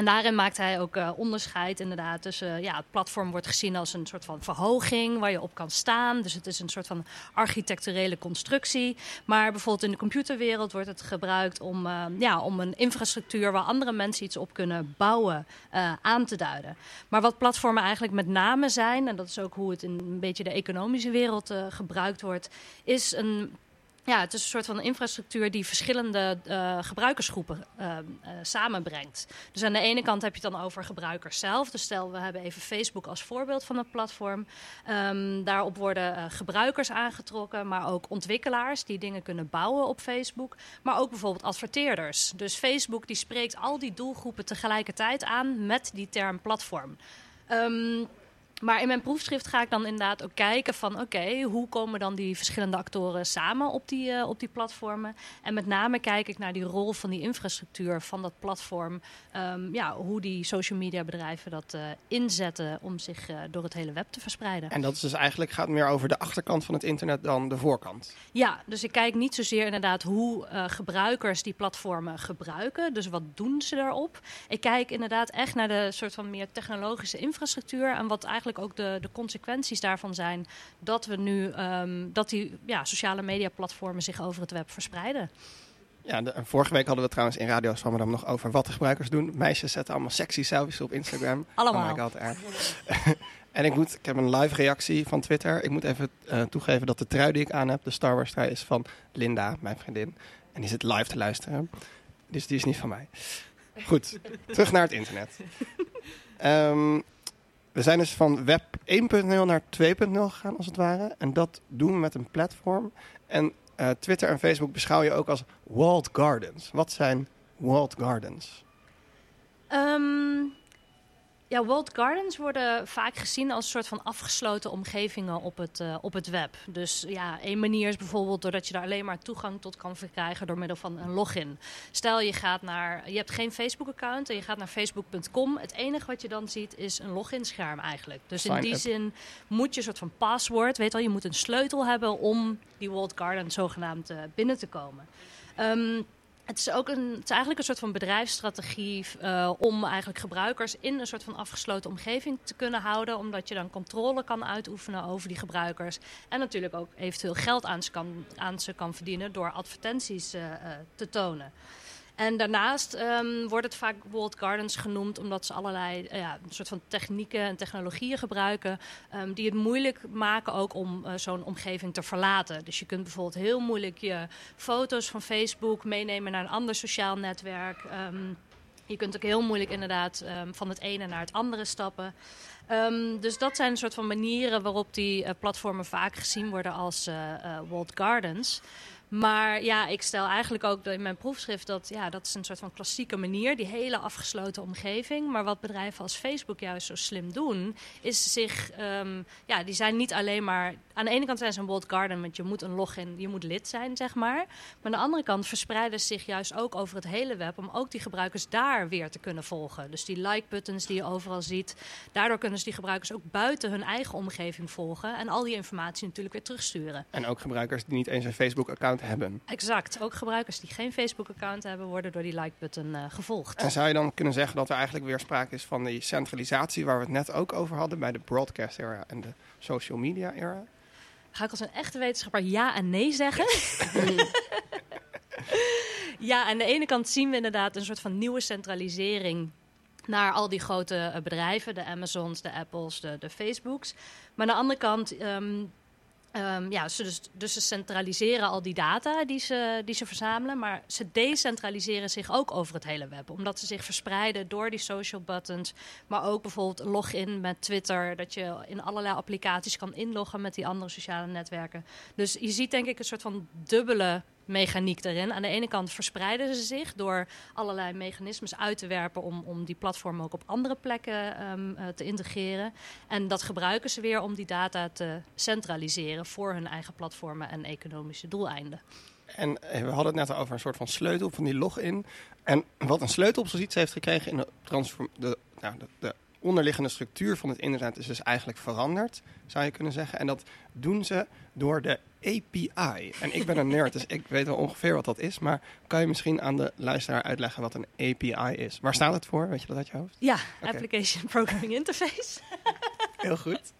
En daarin maakt hij ook eh, onderscheid inderdaad tussen... ja, het platform wordt gezien als een soort van verhoging waar je op kan staan. Dus het is een soort van architecturele constructie. Maar bijvoorbeeld in de computerwereld wordt het gebruikt om, eh, ja, om een infrastructuur... waar andere mensen iets op kunnen bouwen eh, aan te duiden. Maar wat platformen eigenlijk met name zijn... en dat is ook hoe het in een beetje de economische wereld eh, gebruikt wordt... is een ja, het is een soort van infrastructuur die verschillende eh, gebruikersgroepen eh, eh, samenbrengt. Dus aan de ene kant heb je het dan over gebruikers zelf. Dus stel, we hebben even Facebook als voorbeeld van het platform. Ehm, daarop worden gebruikers aangetrokken, maar ook ontwikkelaars die dingen kunnen bouwen op Facebook. Maar ook bijvoorbeeld adverteerders. Dus Facebook die spreekt al die doelgroepen tegelijkertijd aan met die term platform. Ehm, maar in mijn proefschrift ga ik dan inderdaad ook kijken van oké, hoe komen dan die verschillende actoren samen op die, eh, op die platformen? En met name kijk ik naar die rol van die infrastructuur van dat platform. Ehm, ja, hoe die social media bedrijven dat eh, inzetten om zich eh, door het hele web te verspreiden. En dat is dus eigenlijk gaat meer over de achterkant van het internet dan de voorkant. Ja, dus ik kijk niet zozeer inderdaad hoe gebruikers die platformen gebruiken. Dus wat doen ze daarop? Ik kijk inderdaad echt naar de soort van meer technologische infrastructuur. En wat eigenlijk ook de, de consequenties daarvan zijn. Dat we nu ehm, dat die ja, sociale media platformen zich over het web verspreiden. Ja, de, vorige week hadden we trouwens in Radio Swammerdam nog over wat de gebruikers doen. Meisjes zetten allemaal sexy selfies op Instagram. Allemaal. Oh en ik, moet, ik heb een live reactie van Twitter. Ik moet even eh, toegeven dat de trui die ik aan heb, de Star Wars trui, is van Linda, mijn vriendin. En die zit live te luisteren. Dus die is niet van mij. Goed, terug naar het internet. Ehm, we zijn dus van web 1.0 naar 2.0 gegaan, als het ware. En dat doen we met een platform. En eh, Twitter en Facebook beschouw je ook als walled gardens. Wat zijn walled gardens? Ehm, Ja, walled gardens worden vaak gezien als een soort van afgesloten omgevingen op het, eh, op het web. Dus ja, één manier is bijvoorbeeld doordat je daar alleen maar toegang tot kan verkrijgen door middel van een login. Stel je gaat naar, je hebt geen Facebook-account en je gaat naar facebook.com. Het enige wat je dan ziet is een loginscherm eigenlijk. Dus in die zin moet je een soort van paswoord, weet al, je moet een sleutel hebben om die walled garden zogenaamd eh, binnen te komen. Ehm, het is ook een, het is eigenlijk een soort van bedrijfsstrategie eh, om eigenlijk gebruikers in een soort van afgesloten omgeving te kunnen houden. Omdat je dan controle kan uitoefenen over die gebruikers. En natuurlijk ook eventueel geld aan ze kan, aan ze kan verdienen door advertenties eh, eh, te tonen. En daarnaast ehm, wordt het vaak walled gardens genoemd omdat ze allerlei eh, ja, een soort van technieken en technologieën gebruiken ehm, die het moeilijk maken ook om eh, zo'n omgeving te verlaten. Dus je kunt bijvoorbeeld heel moeilijk je foto's van Facebook meenemen naar een ander sociaal netwerk. Ehm, je kunt ook heel moeilijk inderdaad van het ene naar het andere stappen. Dus dat zijn een soort van manieren waarop die eh, platformen vaak gezien worden als eh, walled gardens. Maar ja, ik stel eigenlijk ook in mijn proefschrift dat ja, dat is een soort van klassieke manier, die hele afgesloten omgeving. Maar wat bedrijven als Facebook juist zo slim doen, is zich, ehm, ja, die zijn niet alleen maar. Aan de ene kant zijn ze een walled garden, want je moet een login, je moet lid zijn, zeg maar. Maar aan de andere kant verspreiden ze zich juist ook over het hele web om ook die gebruikers daar weer te kunnen volgen. Dus die like-buttons die je overal ziet, daardoor kunnen ze die gebruikers ook buiten hun eigen omgeving volgen en al die informatie natuurlijk weer terugsturen. En ook gebruikers die niet eens een Facebook-account hebben. Exact. Ook gebruikers die geen Facebook-account hebben, worden door die like-button eh, gevolgd. En zou je dan kunnen zeggen dat er eigenlijk weer sprake is van die centralisatie waar we het net ook over hadden bij de broadcast era en de social media era? Ga ik als een echte wetenschapper ja en nee zeggen? ja, aan de ene kant zien we inderdaad een soort van nieuwe centralisering naar al die grote eh, bedrijven, de Amazons, de Apples, de, de Facebooks. Maar aan de andere kant, ehm, ehm, ja, ze dus, dus ze centraliseren al die data die ze, die ze verzamelen, maar ze decentraliseren zich ook over het hele web, omdat ze zich verspreiden door die social buttons, maar ook bijvoorbeeld login met Twitter, dat je in allerlei applicaties kan inloggen met die andere sociale netwerken. Dus je ziet denk ik een soort van dubbele mechaniek erin. Aan de ene kant verspreiden ze zich door allerlei mechanismes uit te werpen om, om die platform ook op andere plekken ehm, eh, te integreren. En dat gebruiken ze weer om die data te centraliseren voor hun eigen platformen en economische doeleinden. En eh, we hadden het net over een soort van sleutel van die login. En wat een sleutelpositie heeft gekregen in de, transform, de, nou, de onderliggende structuur van het internet is dus eigenlijk veranderd, zou je kunnen zeggen. En dat doen ze door de API. En ik ben een nerd, dus ik weet wel ongeveer wat dat is. Maar kan je misschien aan de luisteraar uitleggen wat een API is? Waar staat het voor? Weet je dat uit je hoofd? Ja. Application Programming Interface. Heel goed.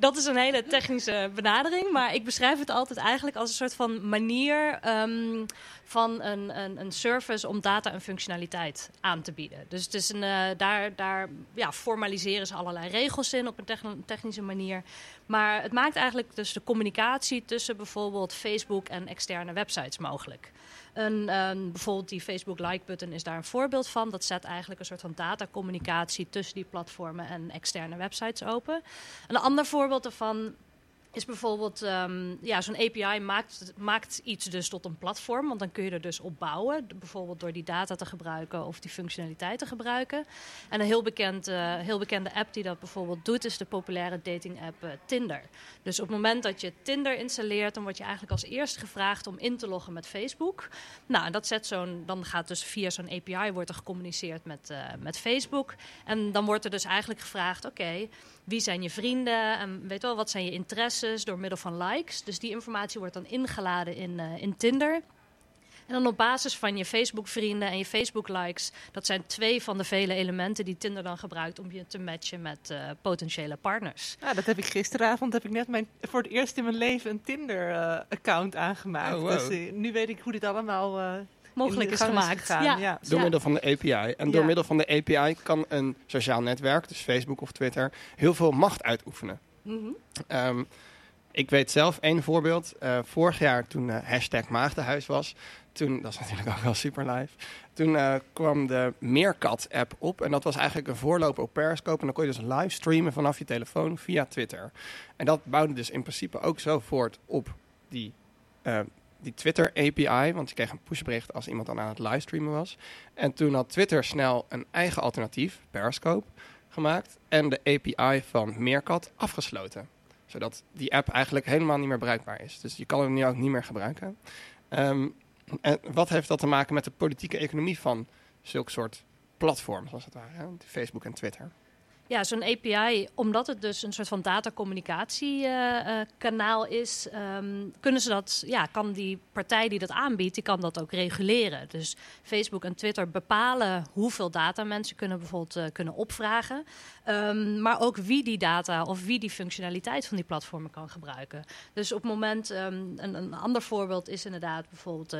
Dat is een hele technische benadering, maar ik beschrijf het altijd eigenlijk als een soort van manier ehm, van een, een, een service om data en functionaliteit aan te bieden. Dus het is een, eh, daar, daar ja, formaliseren ze allerlei regels in op een techn- technische manier. Maar het maakt eigenlijk dus de communicatie tussen bijvoorbeeld Facebook en externe websites mogelijk. Een, ehm, bijvoorbeeld die Facebook like-button is daar een voorbeeld van. Dat zet eigenlijk een soort van datacommunicatie tussen die platformen en externe websites open. Een ander voorbeeld daarvan is bijvoorbeeld, ehm, ja, zo'n API maakt, maakt iets dus tot een platform, want dan kun je er dus op bouwen, bijvoorbeeld door die data te gebruiken of die functionaliteit te gebruiken. En een heel, bekend, eh, heel bekende app die dat bijvoorbeeld doet, is de populaire dating app eh, Tinder. Dus op het moment dat je Tinder installeert, dan word je eigenlijk als eerste gevraagd om in te loggen met Facebook. Nou, dat zet zo'n, dan gaat dus via zo'n API wordt er gecommuniceerd met, eh, met Facebook. En dan wordt er dus eigenlijk gevraagd, oké, wie zijn je vrienden en weet wel, wat zijn je interesses door middel van likes. Dus die informatie wordt dan ingeladen in, eh, in Tinder. En dan op basis van je Facebook-vrienden en je Facebook-likes, dat zijn twee van de vele elementen die Tinder dan gebruikt om je te matchen met eh, potentiële partners. Nou, dat heb ik gisteravond, heb ik net mijn, voor het eerst in mijn leven een Tinder-account aangemaakt. Oh, wow. Dus eh, nu weet ik hoe dit allemaal eh, Mogelijk is gemaakt. gegaan. Ja. Ja. Door middel van de API. En door Ja. middel van de API kan een sociaal netwerk, dus Facebook of Twitter, heel veel macht uitoefenen. Mhm. Ehm, ik weet zelf één voorbeeld. Eh, vorig jaar toen eh, hashtag Maagdenhuis was, toen, dat is natuurlijk ook wel super live, toen eh, kwam de Meerkat-app op. En dat was eigenlijk een voorloper op Periscope. En dan kon je dus live streamen vanaf je telefoon via Twitter. En dat bouwde dus in principe ook zo voort op die, die Twitter API. Want je kreeg een pushbericht als iemand dan aan het livestreamen was. En toen had Twitter snel een eigen alternatief, Periscope. gemaakt en de API van Meerkat afgesloten. Zodat die app eigenlijk helemaal niet meer bruikbaar is. Dus je kan hem nu ook niet meer gebruiken. Ehm, en wat heeft dat te maken met de politieke economie van zulke soort platforms, als het ware? Facebook en Twitter? Ja, zo'n API, omdat het dus een soort van datacommunicatiekanaal is, ehm, kunnen ze dat, ja, kan die partij die dat aanbiedt, die kan dat ook reguleren. Dus Facebook en Twitter bepalen hoeveel data mensen kunnen bijvoorbeeld eh, kunnen opvragen, Ehm, maar ook wie die data of wie die functionaliteit van die platformen kan gebruiken. Dus op het moment, ehm, een, een ander voorbeeld is inderdaad bijvoorbeeld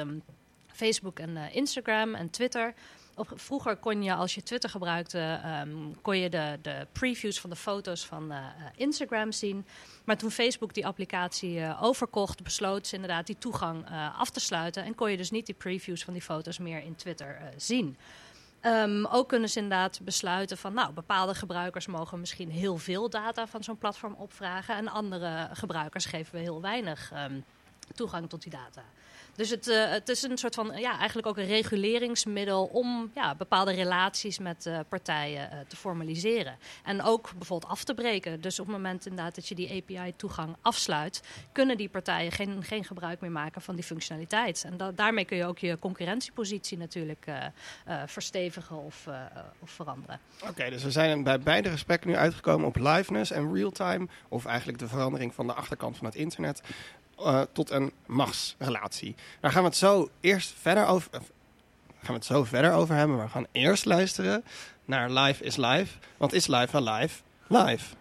Facebook en eh, Instagram en Twitter. Vroeger kon je, als je Twitter gebruikte, ehm, kon je de, de previews van de foto's van eh, eh, Instagram zien. Maar toen Facebook die applicatie eh, overkocht, besloot ze inderdaad die toegang af te sluiten. En kon je dus niet die previews van die foto's meer in Twitter zien. Ehm, ook kunnen ze inderdaad besluiten van, nou, bepaalde gebruikers mogen misschien heel veel data van zo'n platform opvragen. En andere gebruikers geven we heel weinig ehm, toegang tot die data. Dus het, eh, het is een soort van, ja, eigenlijk ook een reguleringsmiddel om ja, bepaalde relaties met eh, partijen eh, te formaliseren. En ook bijvoorbeeld af te breken. Dus op het moment inderdaad dat je die API-toegang afsluit, kunnen die partijen geen, geen gebruik meer maken van die functionaliteit. En da- daarmee kun je ook je concurrentiepositie natuurlijk verstevigen of, of veranderen. Oké, dus we zijn bij beide gesprekken nu uitgekomen op liveness en real-time. Of eigenlijk de verandering van de achterkant van het internet. Eh, tot een machtsrelatie. Daar gaan we het zo eerst verder over. eh, gaan we het zo verder over hebben. Maar we gaan eerst luisteren naar Live is Live. Want is live wel live? Live.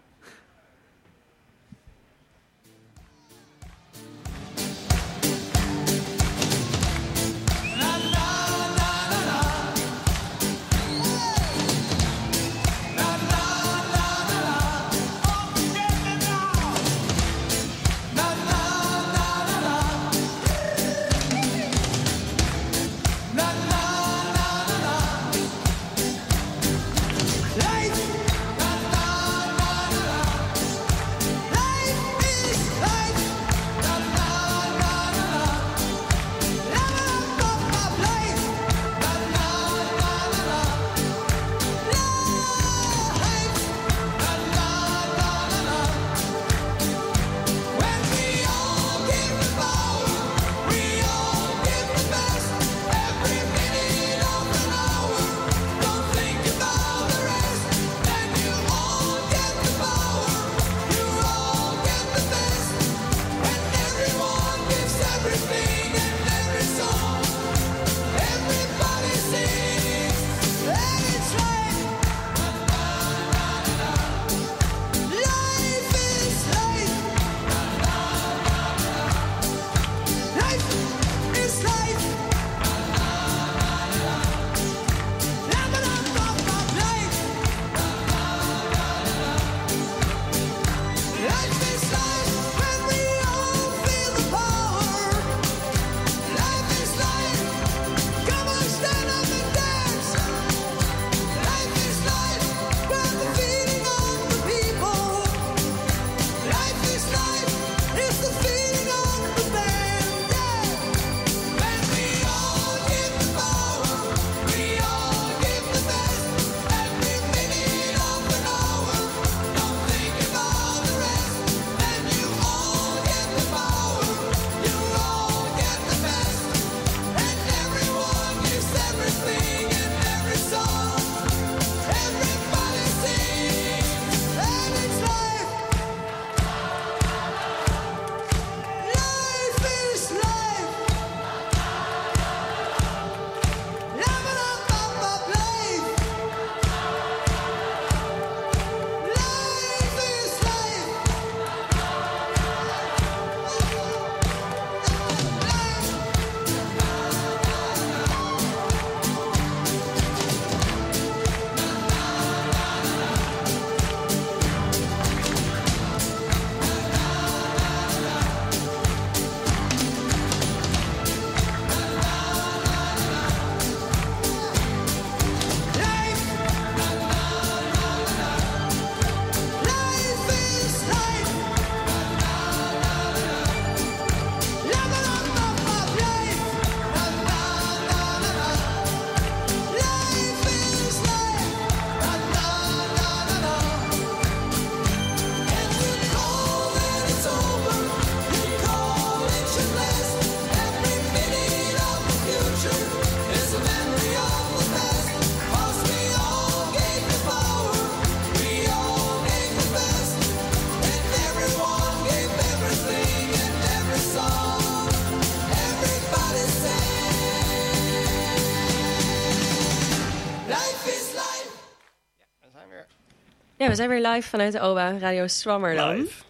Ja, we zijn weer live vanuit de OBA, Radio Swammerdam. Live.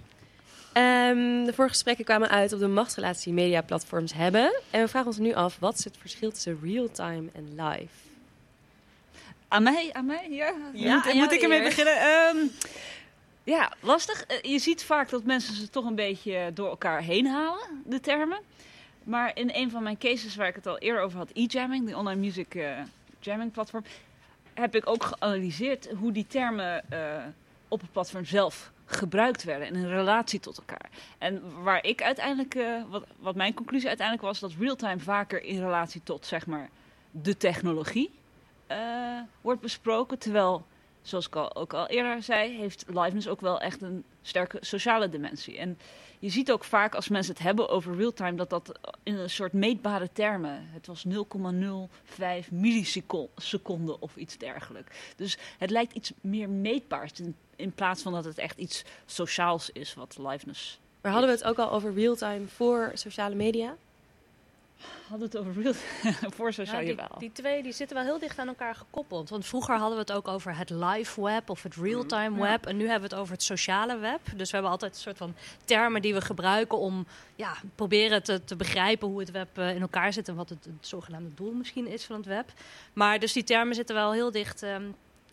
Ehm, de vorige gesprekken kwamen uit op de machtsrelatie die mediaplatforms hebben. En we vragen ons nu af, wat is het verschil tussen real-time en live? Aan mij, aan mij, ja. Ja, moet, moet ik ermee beginnen? Ehm, ja, lastig. Eh, je ziet vaak dat mensen ze toch een beetje door elkaar heen halen, de termen. Maar in een van mijn cases waar ik het al eerder over had, e-jamming, die online music eh, jamming platform, heb ik ook geanalyseerd hoe die termen eh, op het platform zelf gebruikt werden in een relatie tot elkaar. En waar ik uiteindelijk, eh, wat, wat mijn conclusie uiteindelijk was, dat real-time vaker in relatie tot zeg maar de technologie eh, wordt besproken. Terwijl, zoals ik al, ook al eerder zei, heeft liveness ook wel echt een sterke sociale dimensie. En je ziet ook vaak als mensen het hebben over real-time, dat dat in een soort meetbare termen. Het was 0,05 milliseconden of iets dergelijks. Dus het lijkt iets meer meetbaars in, in plaats van dat het echt iets sociaals is wat liveness. Maar hadden we het ook al over real-time voor sociale media? Hadden we het over real voor Ja, die, jawel. die twee die zitten wel heel dicht aan elkaar gekoppeld. Want vroeger hadden we het ook over het live web of het real-time Ja. web. En nu hebben we het over het sociale web. Dus we hebben altijd een soort van termen die we gebruiken om ja, proberen te, te begrijpen hoe het web eh, in elkaar zit. En wat het, het zogenaamde doel misschien is van het web. Maar dus die termen zitten wel heel dicht ehm,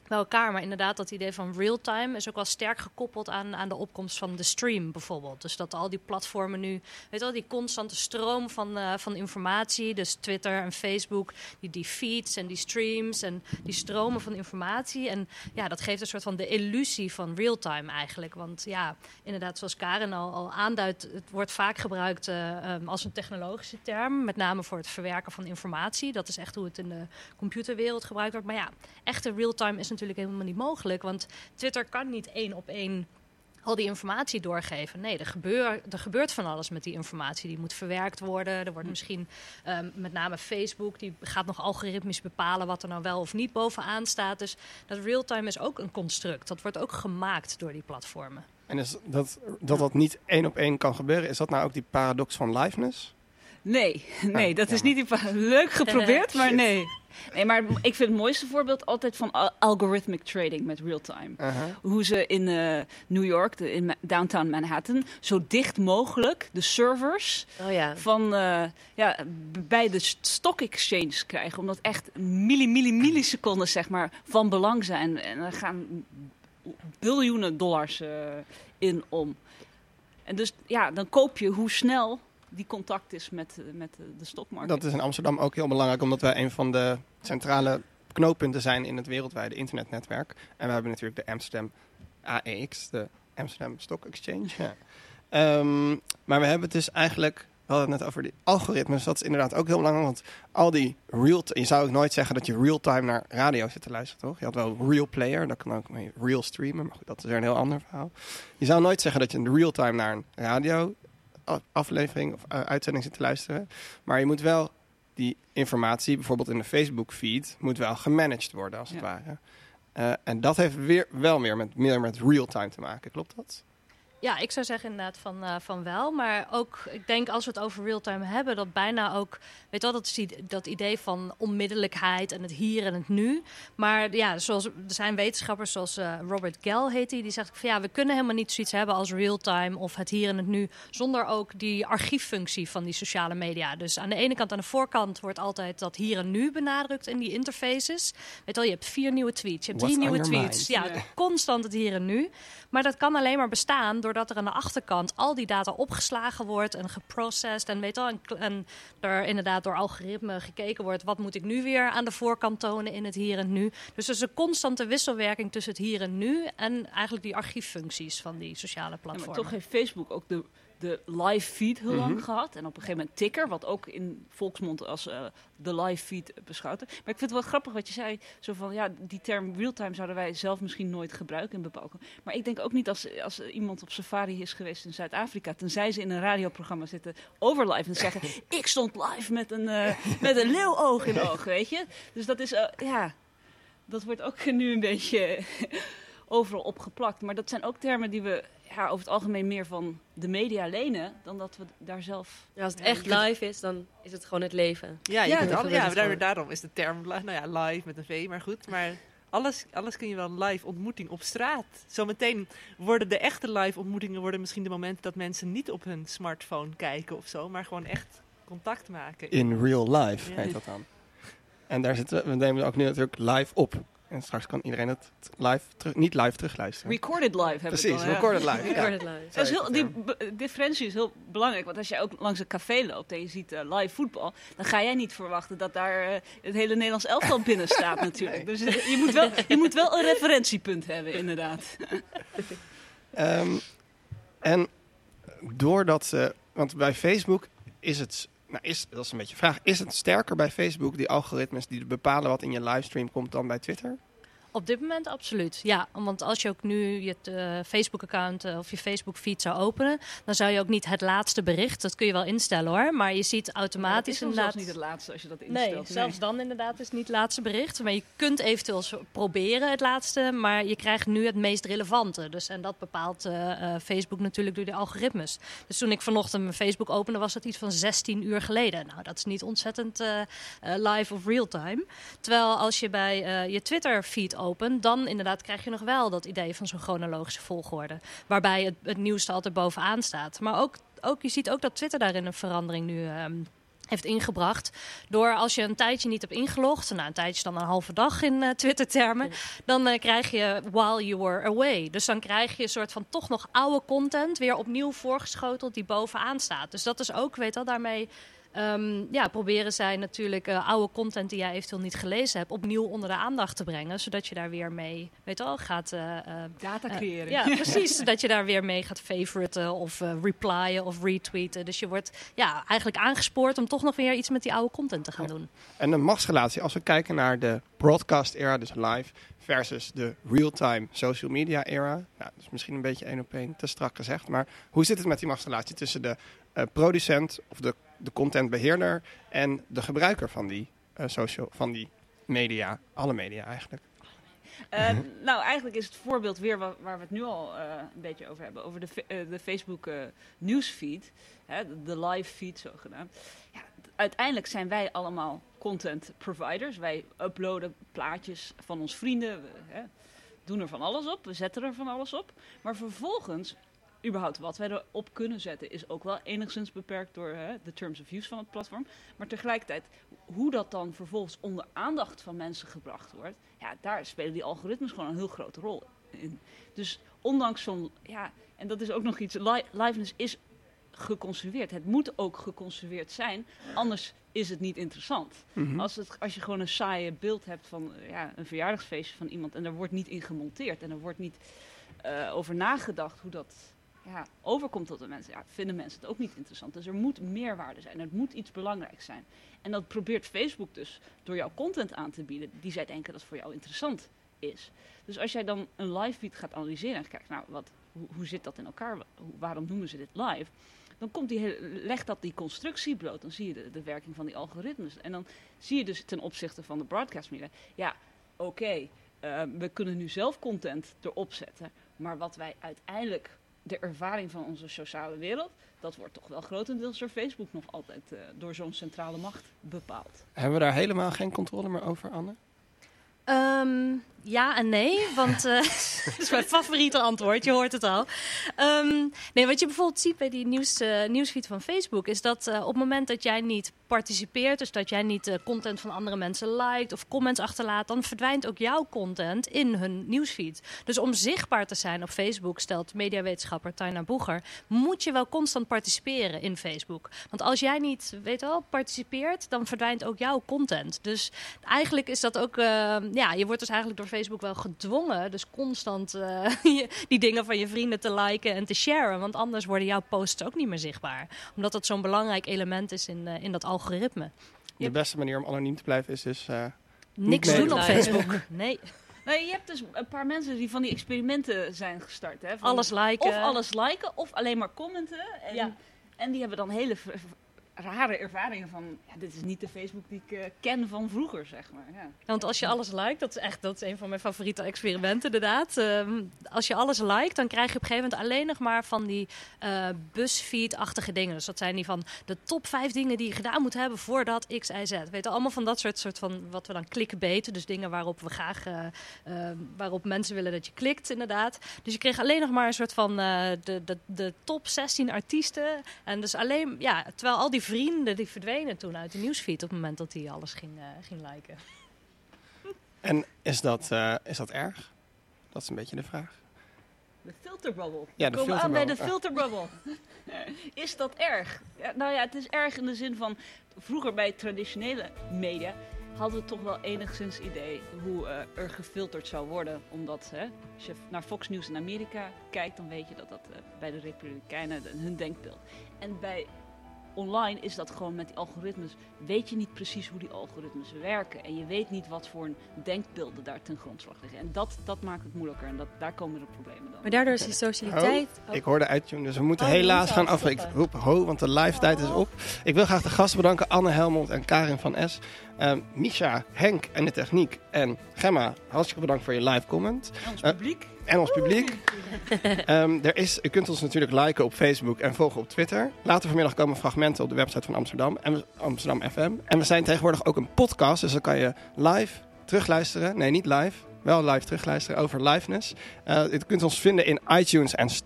bij elkaar. Maar inderdaad, dat idee van real-time is ook wel sterk gekoppeld aan, aan de opkomst van de stream bijvoorbeeld. Dus dat al die platformen nu, weet je wel, die constante stroom van, eh, van informatie, dus Twitter en Facebook, die, die feeds en die streams en die stromen van informatie. En ja, dat geeft een soort van de illusie van real-time eigenlijk. Want ja, inderdaad, zoals Karen al, al aanduidt, het wordt vaak gebruikt eh, ehm, als een technologische term, met name voor het verwerken van informatie. Dat is echt hoe het in de computerwereld gebruikt wordt. Maar ja, echte real-time is natuurlijk helemaal niet mogelijk. Want Twitter kan niet één op één al die informatie doorgeven. Nee, er, gebeur, er gebeurt van alles met die informatie. Die moet verwerkt worden. Er wordt misschien ehm, met name Facebook, die gaat nog algoritmisch bepalen wat er nou wel of niet bovenaan staat. Dus dat real-time is ook een construct. Dat wordt ook gemaakt door die platformen. En is dat, dat dat niet één op één kan gebeuren, is dat nou ook die paradox van liveness? Nee, nee, Ah, dat is niet leuk geprobeerd, maar nee. Nee, maar ik vind het mooiste voorbeeld altijd van al- algorithmic trading met real-time. Uh-huh. Hoe ze in eh, New York, de, in downtown Manhattan, zo dicht mogelijk de servers Oh ja. van, eh, ja, bij de st- stock exchange krijgen. Omdat echt milli, milli, milliseconden zeg maar, van belang zijn. En er gaan biljoenen dollars eh, in om. En dus ja, dan koop je hoe snel die contact is met, eh, met de, de stockmarkt. Dat is in Amsterdam ook heel belangrijk, omdat wij een van de centrale knooppunten zijn in het wereldwijde internetnetwerk. En we hebben natuurlijk de Amsterdam AEX, de Amsterdam Stock Exchange. Ja. Ehm, maar we hebben het dus eigenlijk, we hadden het net over die algoritmes, dat is inderdaad ook heel belangrijk, want al die real, je zou ook nooit zeggen dat je real-time naar radio zit te luisteren, toch? Je had wel real player, dat kan ook mee real streamen, maar goed, dat is weer een heel ander verhaal. Je zou nooit zeggen dat je in real-time naar een radio aflevering of eh, uitzending zit te luisteren. Maar je moet wel die informatie, bijvoorbeeld in de Facebook feed, moet wel gemanaged worden als het ware. Eh, en dat heeft weer, wel meer met, meer met real-time te maken, klopt dat? Ja, ik zou zeggen inderdaad van, eh, van wel. Maar ook, ik denk als we het over real-time hebben, dat bijna ook, weet je wel, dat, is die, dat idee van onmiddellijkheid en het hier en het nu. Maar ja, zoals, er zijn wetenschappers zoals eh, Robert Gell heet hij, die zegt van ja, we kunnen helemaal niet zoiets hebben als real-time of het hier en het nu, zonder ook die archieffunctie van die sociale media. Dus aan de ene kant, aan de voorkant wordt altijd dat hier en nu benadrukt in die interfaces. Weet je wel, je hebt vier nieuwe tweets, je hebt drie What's nieuwe tweets. mind? Ja, constant het hier en nu. Maar dat kan alleen maar bestaan doordat er aan de achterkant al die data opgeslagen wordt en geprocessed. En weet wel, en, er inderdaad door algoritme gekeken wordt. Wat moet ik nu weer aan de voorkant tonen in het hier en nu? Dus er is een constante wisselwerking tussen het hier en nu en eigenlijk die archieffuncties van die sociale Ja, platformen. maar toch heeft Facebook ook de, de live feed heel lang Mhm. gehad. En op een gegeven moment Ticker, wat ook in volksmond als eh, de live feed beschouwd. Maar ik vind het wel grappig wat je zei. Zo van, ja, die term real-time zouden wij zelf misschien nooit gebruiken in bepaalde... Maar ik denk ook niet als, als iemand op safari is geweest in Zuid-Afrika... tenzij ze in een radioprogramma zitten over live en zeggen... ik stond live met een, eh met een leeuwoog in oog, weet je? Dus dat is, eh, ja... Dat wordt ook nu een beetje overal opgeplakt. Maar dat zijn ook termen die we over het algemeen meer van de media lenen dan dat we daar zelf. Ja, als het Ja, echt live is, dan is het gewoon het leven. Ja, je Ja, kunt daar, daarom is de term nou ja, live met een V, maar goed. Maar alles, alles kun je wel een live ontmoeting op straat. Zometeen worden de echte live ontmoetingen worden misschien de momenten dat mensen niet op hun smartphone kijken of zo, maar gewoon echt contact maken. In real life Ja. heet dat dan. En daar zitten we, we nemen ook nu natuurlijk live op. En straks kan iedereen het live terug, niet live terugluisteren. Recorded live hebben we Precies, het dan, ja. recorded live. Ja. het live. Dat is heel, die b- differentie is heel belangrijk. Want als jij ook langs een café loopt en je ziet eh, live voetbal, dan ga jij niet verwachten dat daar eh, het hele Nederlands elftal binnen staat natuurlijk. Dus eh, je moet, wel, je moet wel een referentiepunt hebben, inderdaad. Ehm, en doordat ze, want bij Facebook is het, nou is, dat is een beetje vraag, is het sterker bij Facebook, die algoritmes die bepalen wat in je livestream komt dan bij Twitter? Op dit moment absoluut, ja. Want als je ook nu je eh, Facebook-account eh, of je Facebook-feed zou openen, dan zou je ook niet het laatste bericht, dat kun je wel instellen hoor, maar je ziet Dat automatisch is dan inderdaad... zelfs niet het laatste als je dat instelt. Nee, zelfs dan inderdaad is het niet het laatste bericht. Maar je kunt eventueel proberen het laatste, maar je krijgt nu het meest relevante. Dus, en dat bepaalt eh, Facebook natuurlijk door de algoritmes. Dus toen ik vanochtend mijn Facebook opende, was het iets van 16 uur geleden. Nou, dat is niet ontzettend live of real time. Terwijl als je bij je Twitter-feed dan inderdaad krijg je nog wel dat idee van zo'n chronologische volgorde. Waarbij het, het nieuwste altijd bovenaan staat. Maar ook, ook, je ziet ook dat Twitter daarin een verandering nu ehm, heeft ingebracht. Door als je een tijdje niet hebt ingelogd, nou een tijdje dan een halve dag in eh, Twitter-termen, dan eh, krijg je while you were away. Dus dan krijg je een soort van toch nog oude content weer opnieuw voorgeschoteld die bovenaan staat. Dus dat is ook, weet wel, daarmee ehm, ja, proberen zij natuurlijk eh, oude content die jij eventueel niet gelezen hebt, opnieuw onder de aandacht te brengen. Zodat je daar weer mee, weet wel, gaat. eh, eh, Data creëren. ja, precies. Zodat je daar weer mee gaat favoriten of eh, replyen of retweeten. Dus je wordt ja, eigenlijk aangespoord om toch nog weer iets met die oude content te gaan doen. En een machtsrelatie, als we kijken naar de broadcast era, dus live, versus de real-time social media era. Nou, dat is misschien een beetje één op één te strak gezegd. Maar hoe zit het met die machtsrelatie tussen de eh, producent of de, de contentbeheerder en de gebruiker van die, eh, social, van die media? Alle media eigenlijk. Eh, nou, eigenlijk is het voorbeeld weer waar, waar we het nu al eh, een beetje over hebben. Over de, de Facebook eh, nieuwsfeed. Hè, de, live feed zogenaamd. Ja, uiteindelijk zijn wij allemaal content providers. Wij uploaden plaatjes van ons vrienden. We hè, doen er van alles op. We zetten er van alles op. Maar vervolgens, überhaupt wat wij erop kunnen zetten... is ook wel enigszins beperkt door hè, de terms of use van het platform. Maar tegelijkertijd, hoe dat dan vervolgens onder aandacht van mensen gebracht wordt... ja, daar spelen die algoritmes gewoon een heel grote rol in. Dus ondanks zo'n... Ja, en dat is ook nog iets... Li liveness is geconserveerd. Het moet ook geconserveerd zijn, anders is het niet interessant. Mhm. Als, het, als je gewoon een saaie beeld hebt van ja, een verjaardagsfeestje van iemand... en er wordt niet in gemonteerd en er wordt niet eh, over nagedacht hoe dat ja, overkomt tot de mensen... Ja, vinden mensen het ook niet interessant. Dus er moet meerwaarde zijn, er moet iets belangrijks zijn. En dat probeert Facebook dus door jouw content aan te bieden... die zij denken dat voor jou interessant is. Dus als jij dan een live feed gaat analyseren en kijkt... nou, wat, hoe, hoe zit dat in elkaar? Waarom noemen ze dit live? Dan komt die legt dat die constructie bloot. Dan zie je de, de werking van die algoritmes. En dan zie je dus ten opzichte van de broadcast media... ja, oké, eh, we kunnen nu zelf content erop zetten... maar wat wij uiteindelijk, de ervaring van onze sociale wereld... dat wordt toch wel grotendeels door Facebook nog altijd... eh, door zo'n centrale macht bepaald. Hebben we daar helemaal geen controle meer over, Anne? Ehm, ja en nee, want eh, dat is mijn favoriete antwoord, je hoort het al. Ehm, nee, wat je bijvoorbeeld ziet bij die nieuws, eh, nieuwsfeed van Facebook... is dat eh, op het moment dat jij niet participeert... dus dat jij niet de content van andere mensen liked of comments achterlaat... dan verdwijnt ook jouw content in hun nieuwsfeed. Dus om zichtbaar te zijn op Facebook, stelt mediawetenschapper Taina Boeger... moet je wel constant participeren in Facebook. Want als jij niet, weet je wel, participeert... dan verdwijnt ook jouw content. Dus eigenlijk is dat ook... ja, je wordt dus eigenlijk door Facebook wel gedwongen... dus constant eh, die dingen van je vrienden te liken en te sharen. Want anders worden jouw posts ook niet meer zichtbaar. Omdat dat zo'n belangrijk element is in, eh, in dat algoritme. De beste manier om anoniem te blijven is dus... eh, Niks doen op. Facebook. Nee, Nee, je hebt dus een paar mensen die van die experimenten zijn gestart. Hè, van alles liken. Of alles liken, of alleen maar commenten. En, Ja. en die hebben dan hele rare ervaringen van, ja, dit is niet de Facebook die ik eh, ken van vroeger, zeg maar. Ja. Want als je alles liked, dat is echt dat is een van mijn favoriete experimenten inderdaad. Ehm, als je alles liked, dan krijg je op een gegeven moment alleen nog maar van die eh busfeed-achtige dingen. Dus dat zijn die van de top vijf dingen die je gedaan moet hebben voordat X, Y, Z. Weet je, allemaal van dat soort, soort van wat we dan clickbaiten. Dus dingen waarop we graag, eh, eh, waarop mensen willen dat je klikt inderdaad. Dus je kreeg alleen nog maar een soort van de, de, de top 16 artiesten. En dus alleen, ja, terwijl al die vrienden die verdwenen toen uit de nieuwsfeed op het moment dat hij alles ging, eh, ging liken. En is dat, eh, is dat erg? Dat is een beetje de vraag. De filterbubble. Ja, de komen aan bij de filterbubble. is dat erg? Ja, nou ja, het is erg in de zin van... Vroeger bij traditionele media hadden we toch wel enigszins idee hoe eh, er gefilterd zou worden. Omdat hè, als je naar Fox News in Amerika kijkt, dan weet je dat dat bij de Republikeinen hun denkbeeld. En bij online is dat gewoon met die algoritmes. Weet je niet precies hoe die algoritmes werken. En je weet niet wat voor een denkbeelden daar ten grondslag liggen. En dat, dat maakt het moeilijker. En dat, daar komen de problemen dan. Maar daardoor is die socialiteit... Ik hoorde uittune, dus we moeten Oh, helaas gaan afbreken. Ik roep ho, want de live tijd is op. Ik wil graag de gasten bedanken, Anne Helmond en Karin van S. Ehm Misha, Henk en de techniek. En Gemma, hartstikke bedankt voor je live comment. En ons Eh, publiek. En ons publiek. Ehm, er is, u kunt ons natuurlijk liken op Facebook en volgen op Twitter. Later vanmiddag komen fragmenten op de website van Amsterdam, en Amsterdam FM. En we zijn tegenwoordig ook een podcast, dus dan kan je live terugluisteren. Nee, niet live. Wel live terugluisteren over liveness. Eh, je kunt ons vinden in iTunes en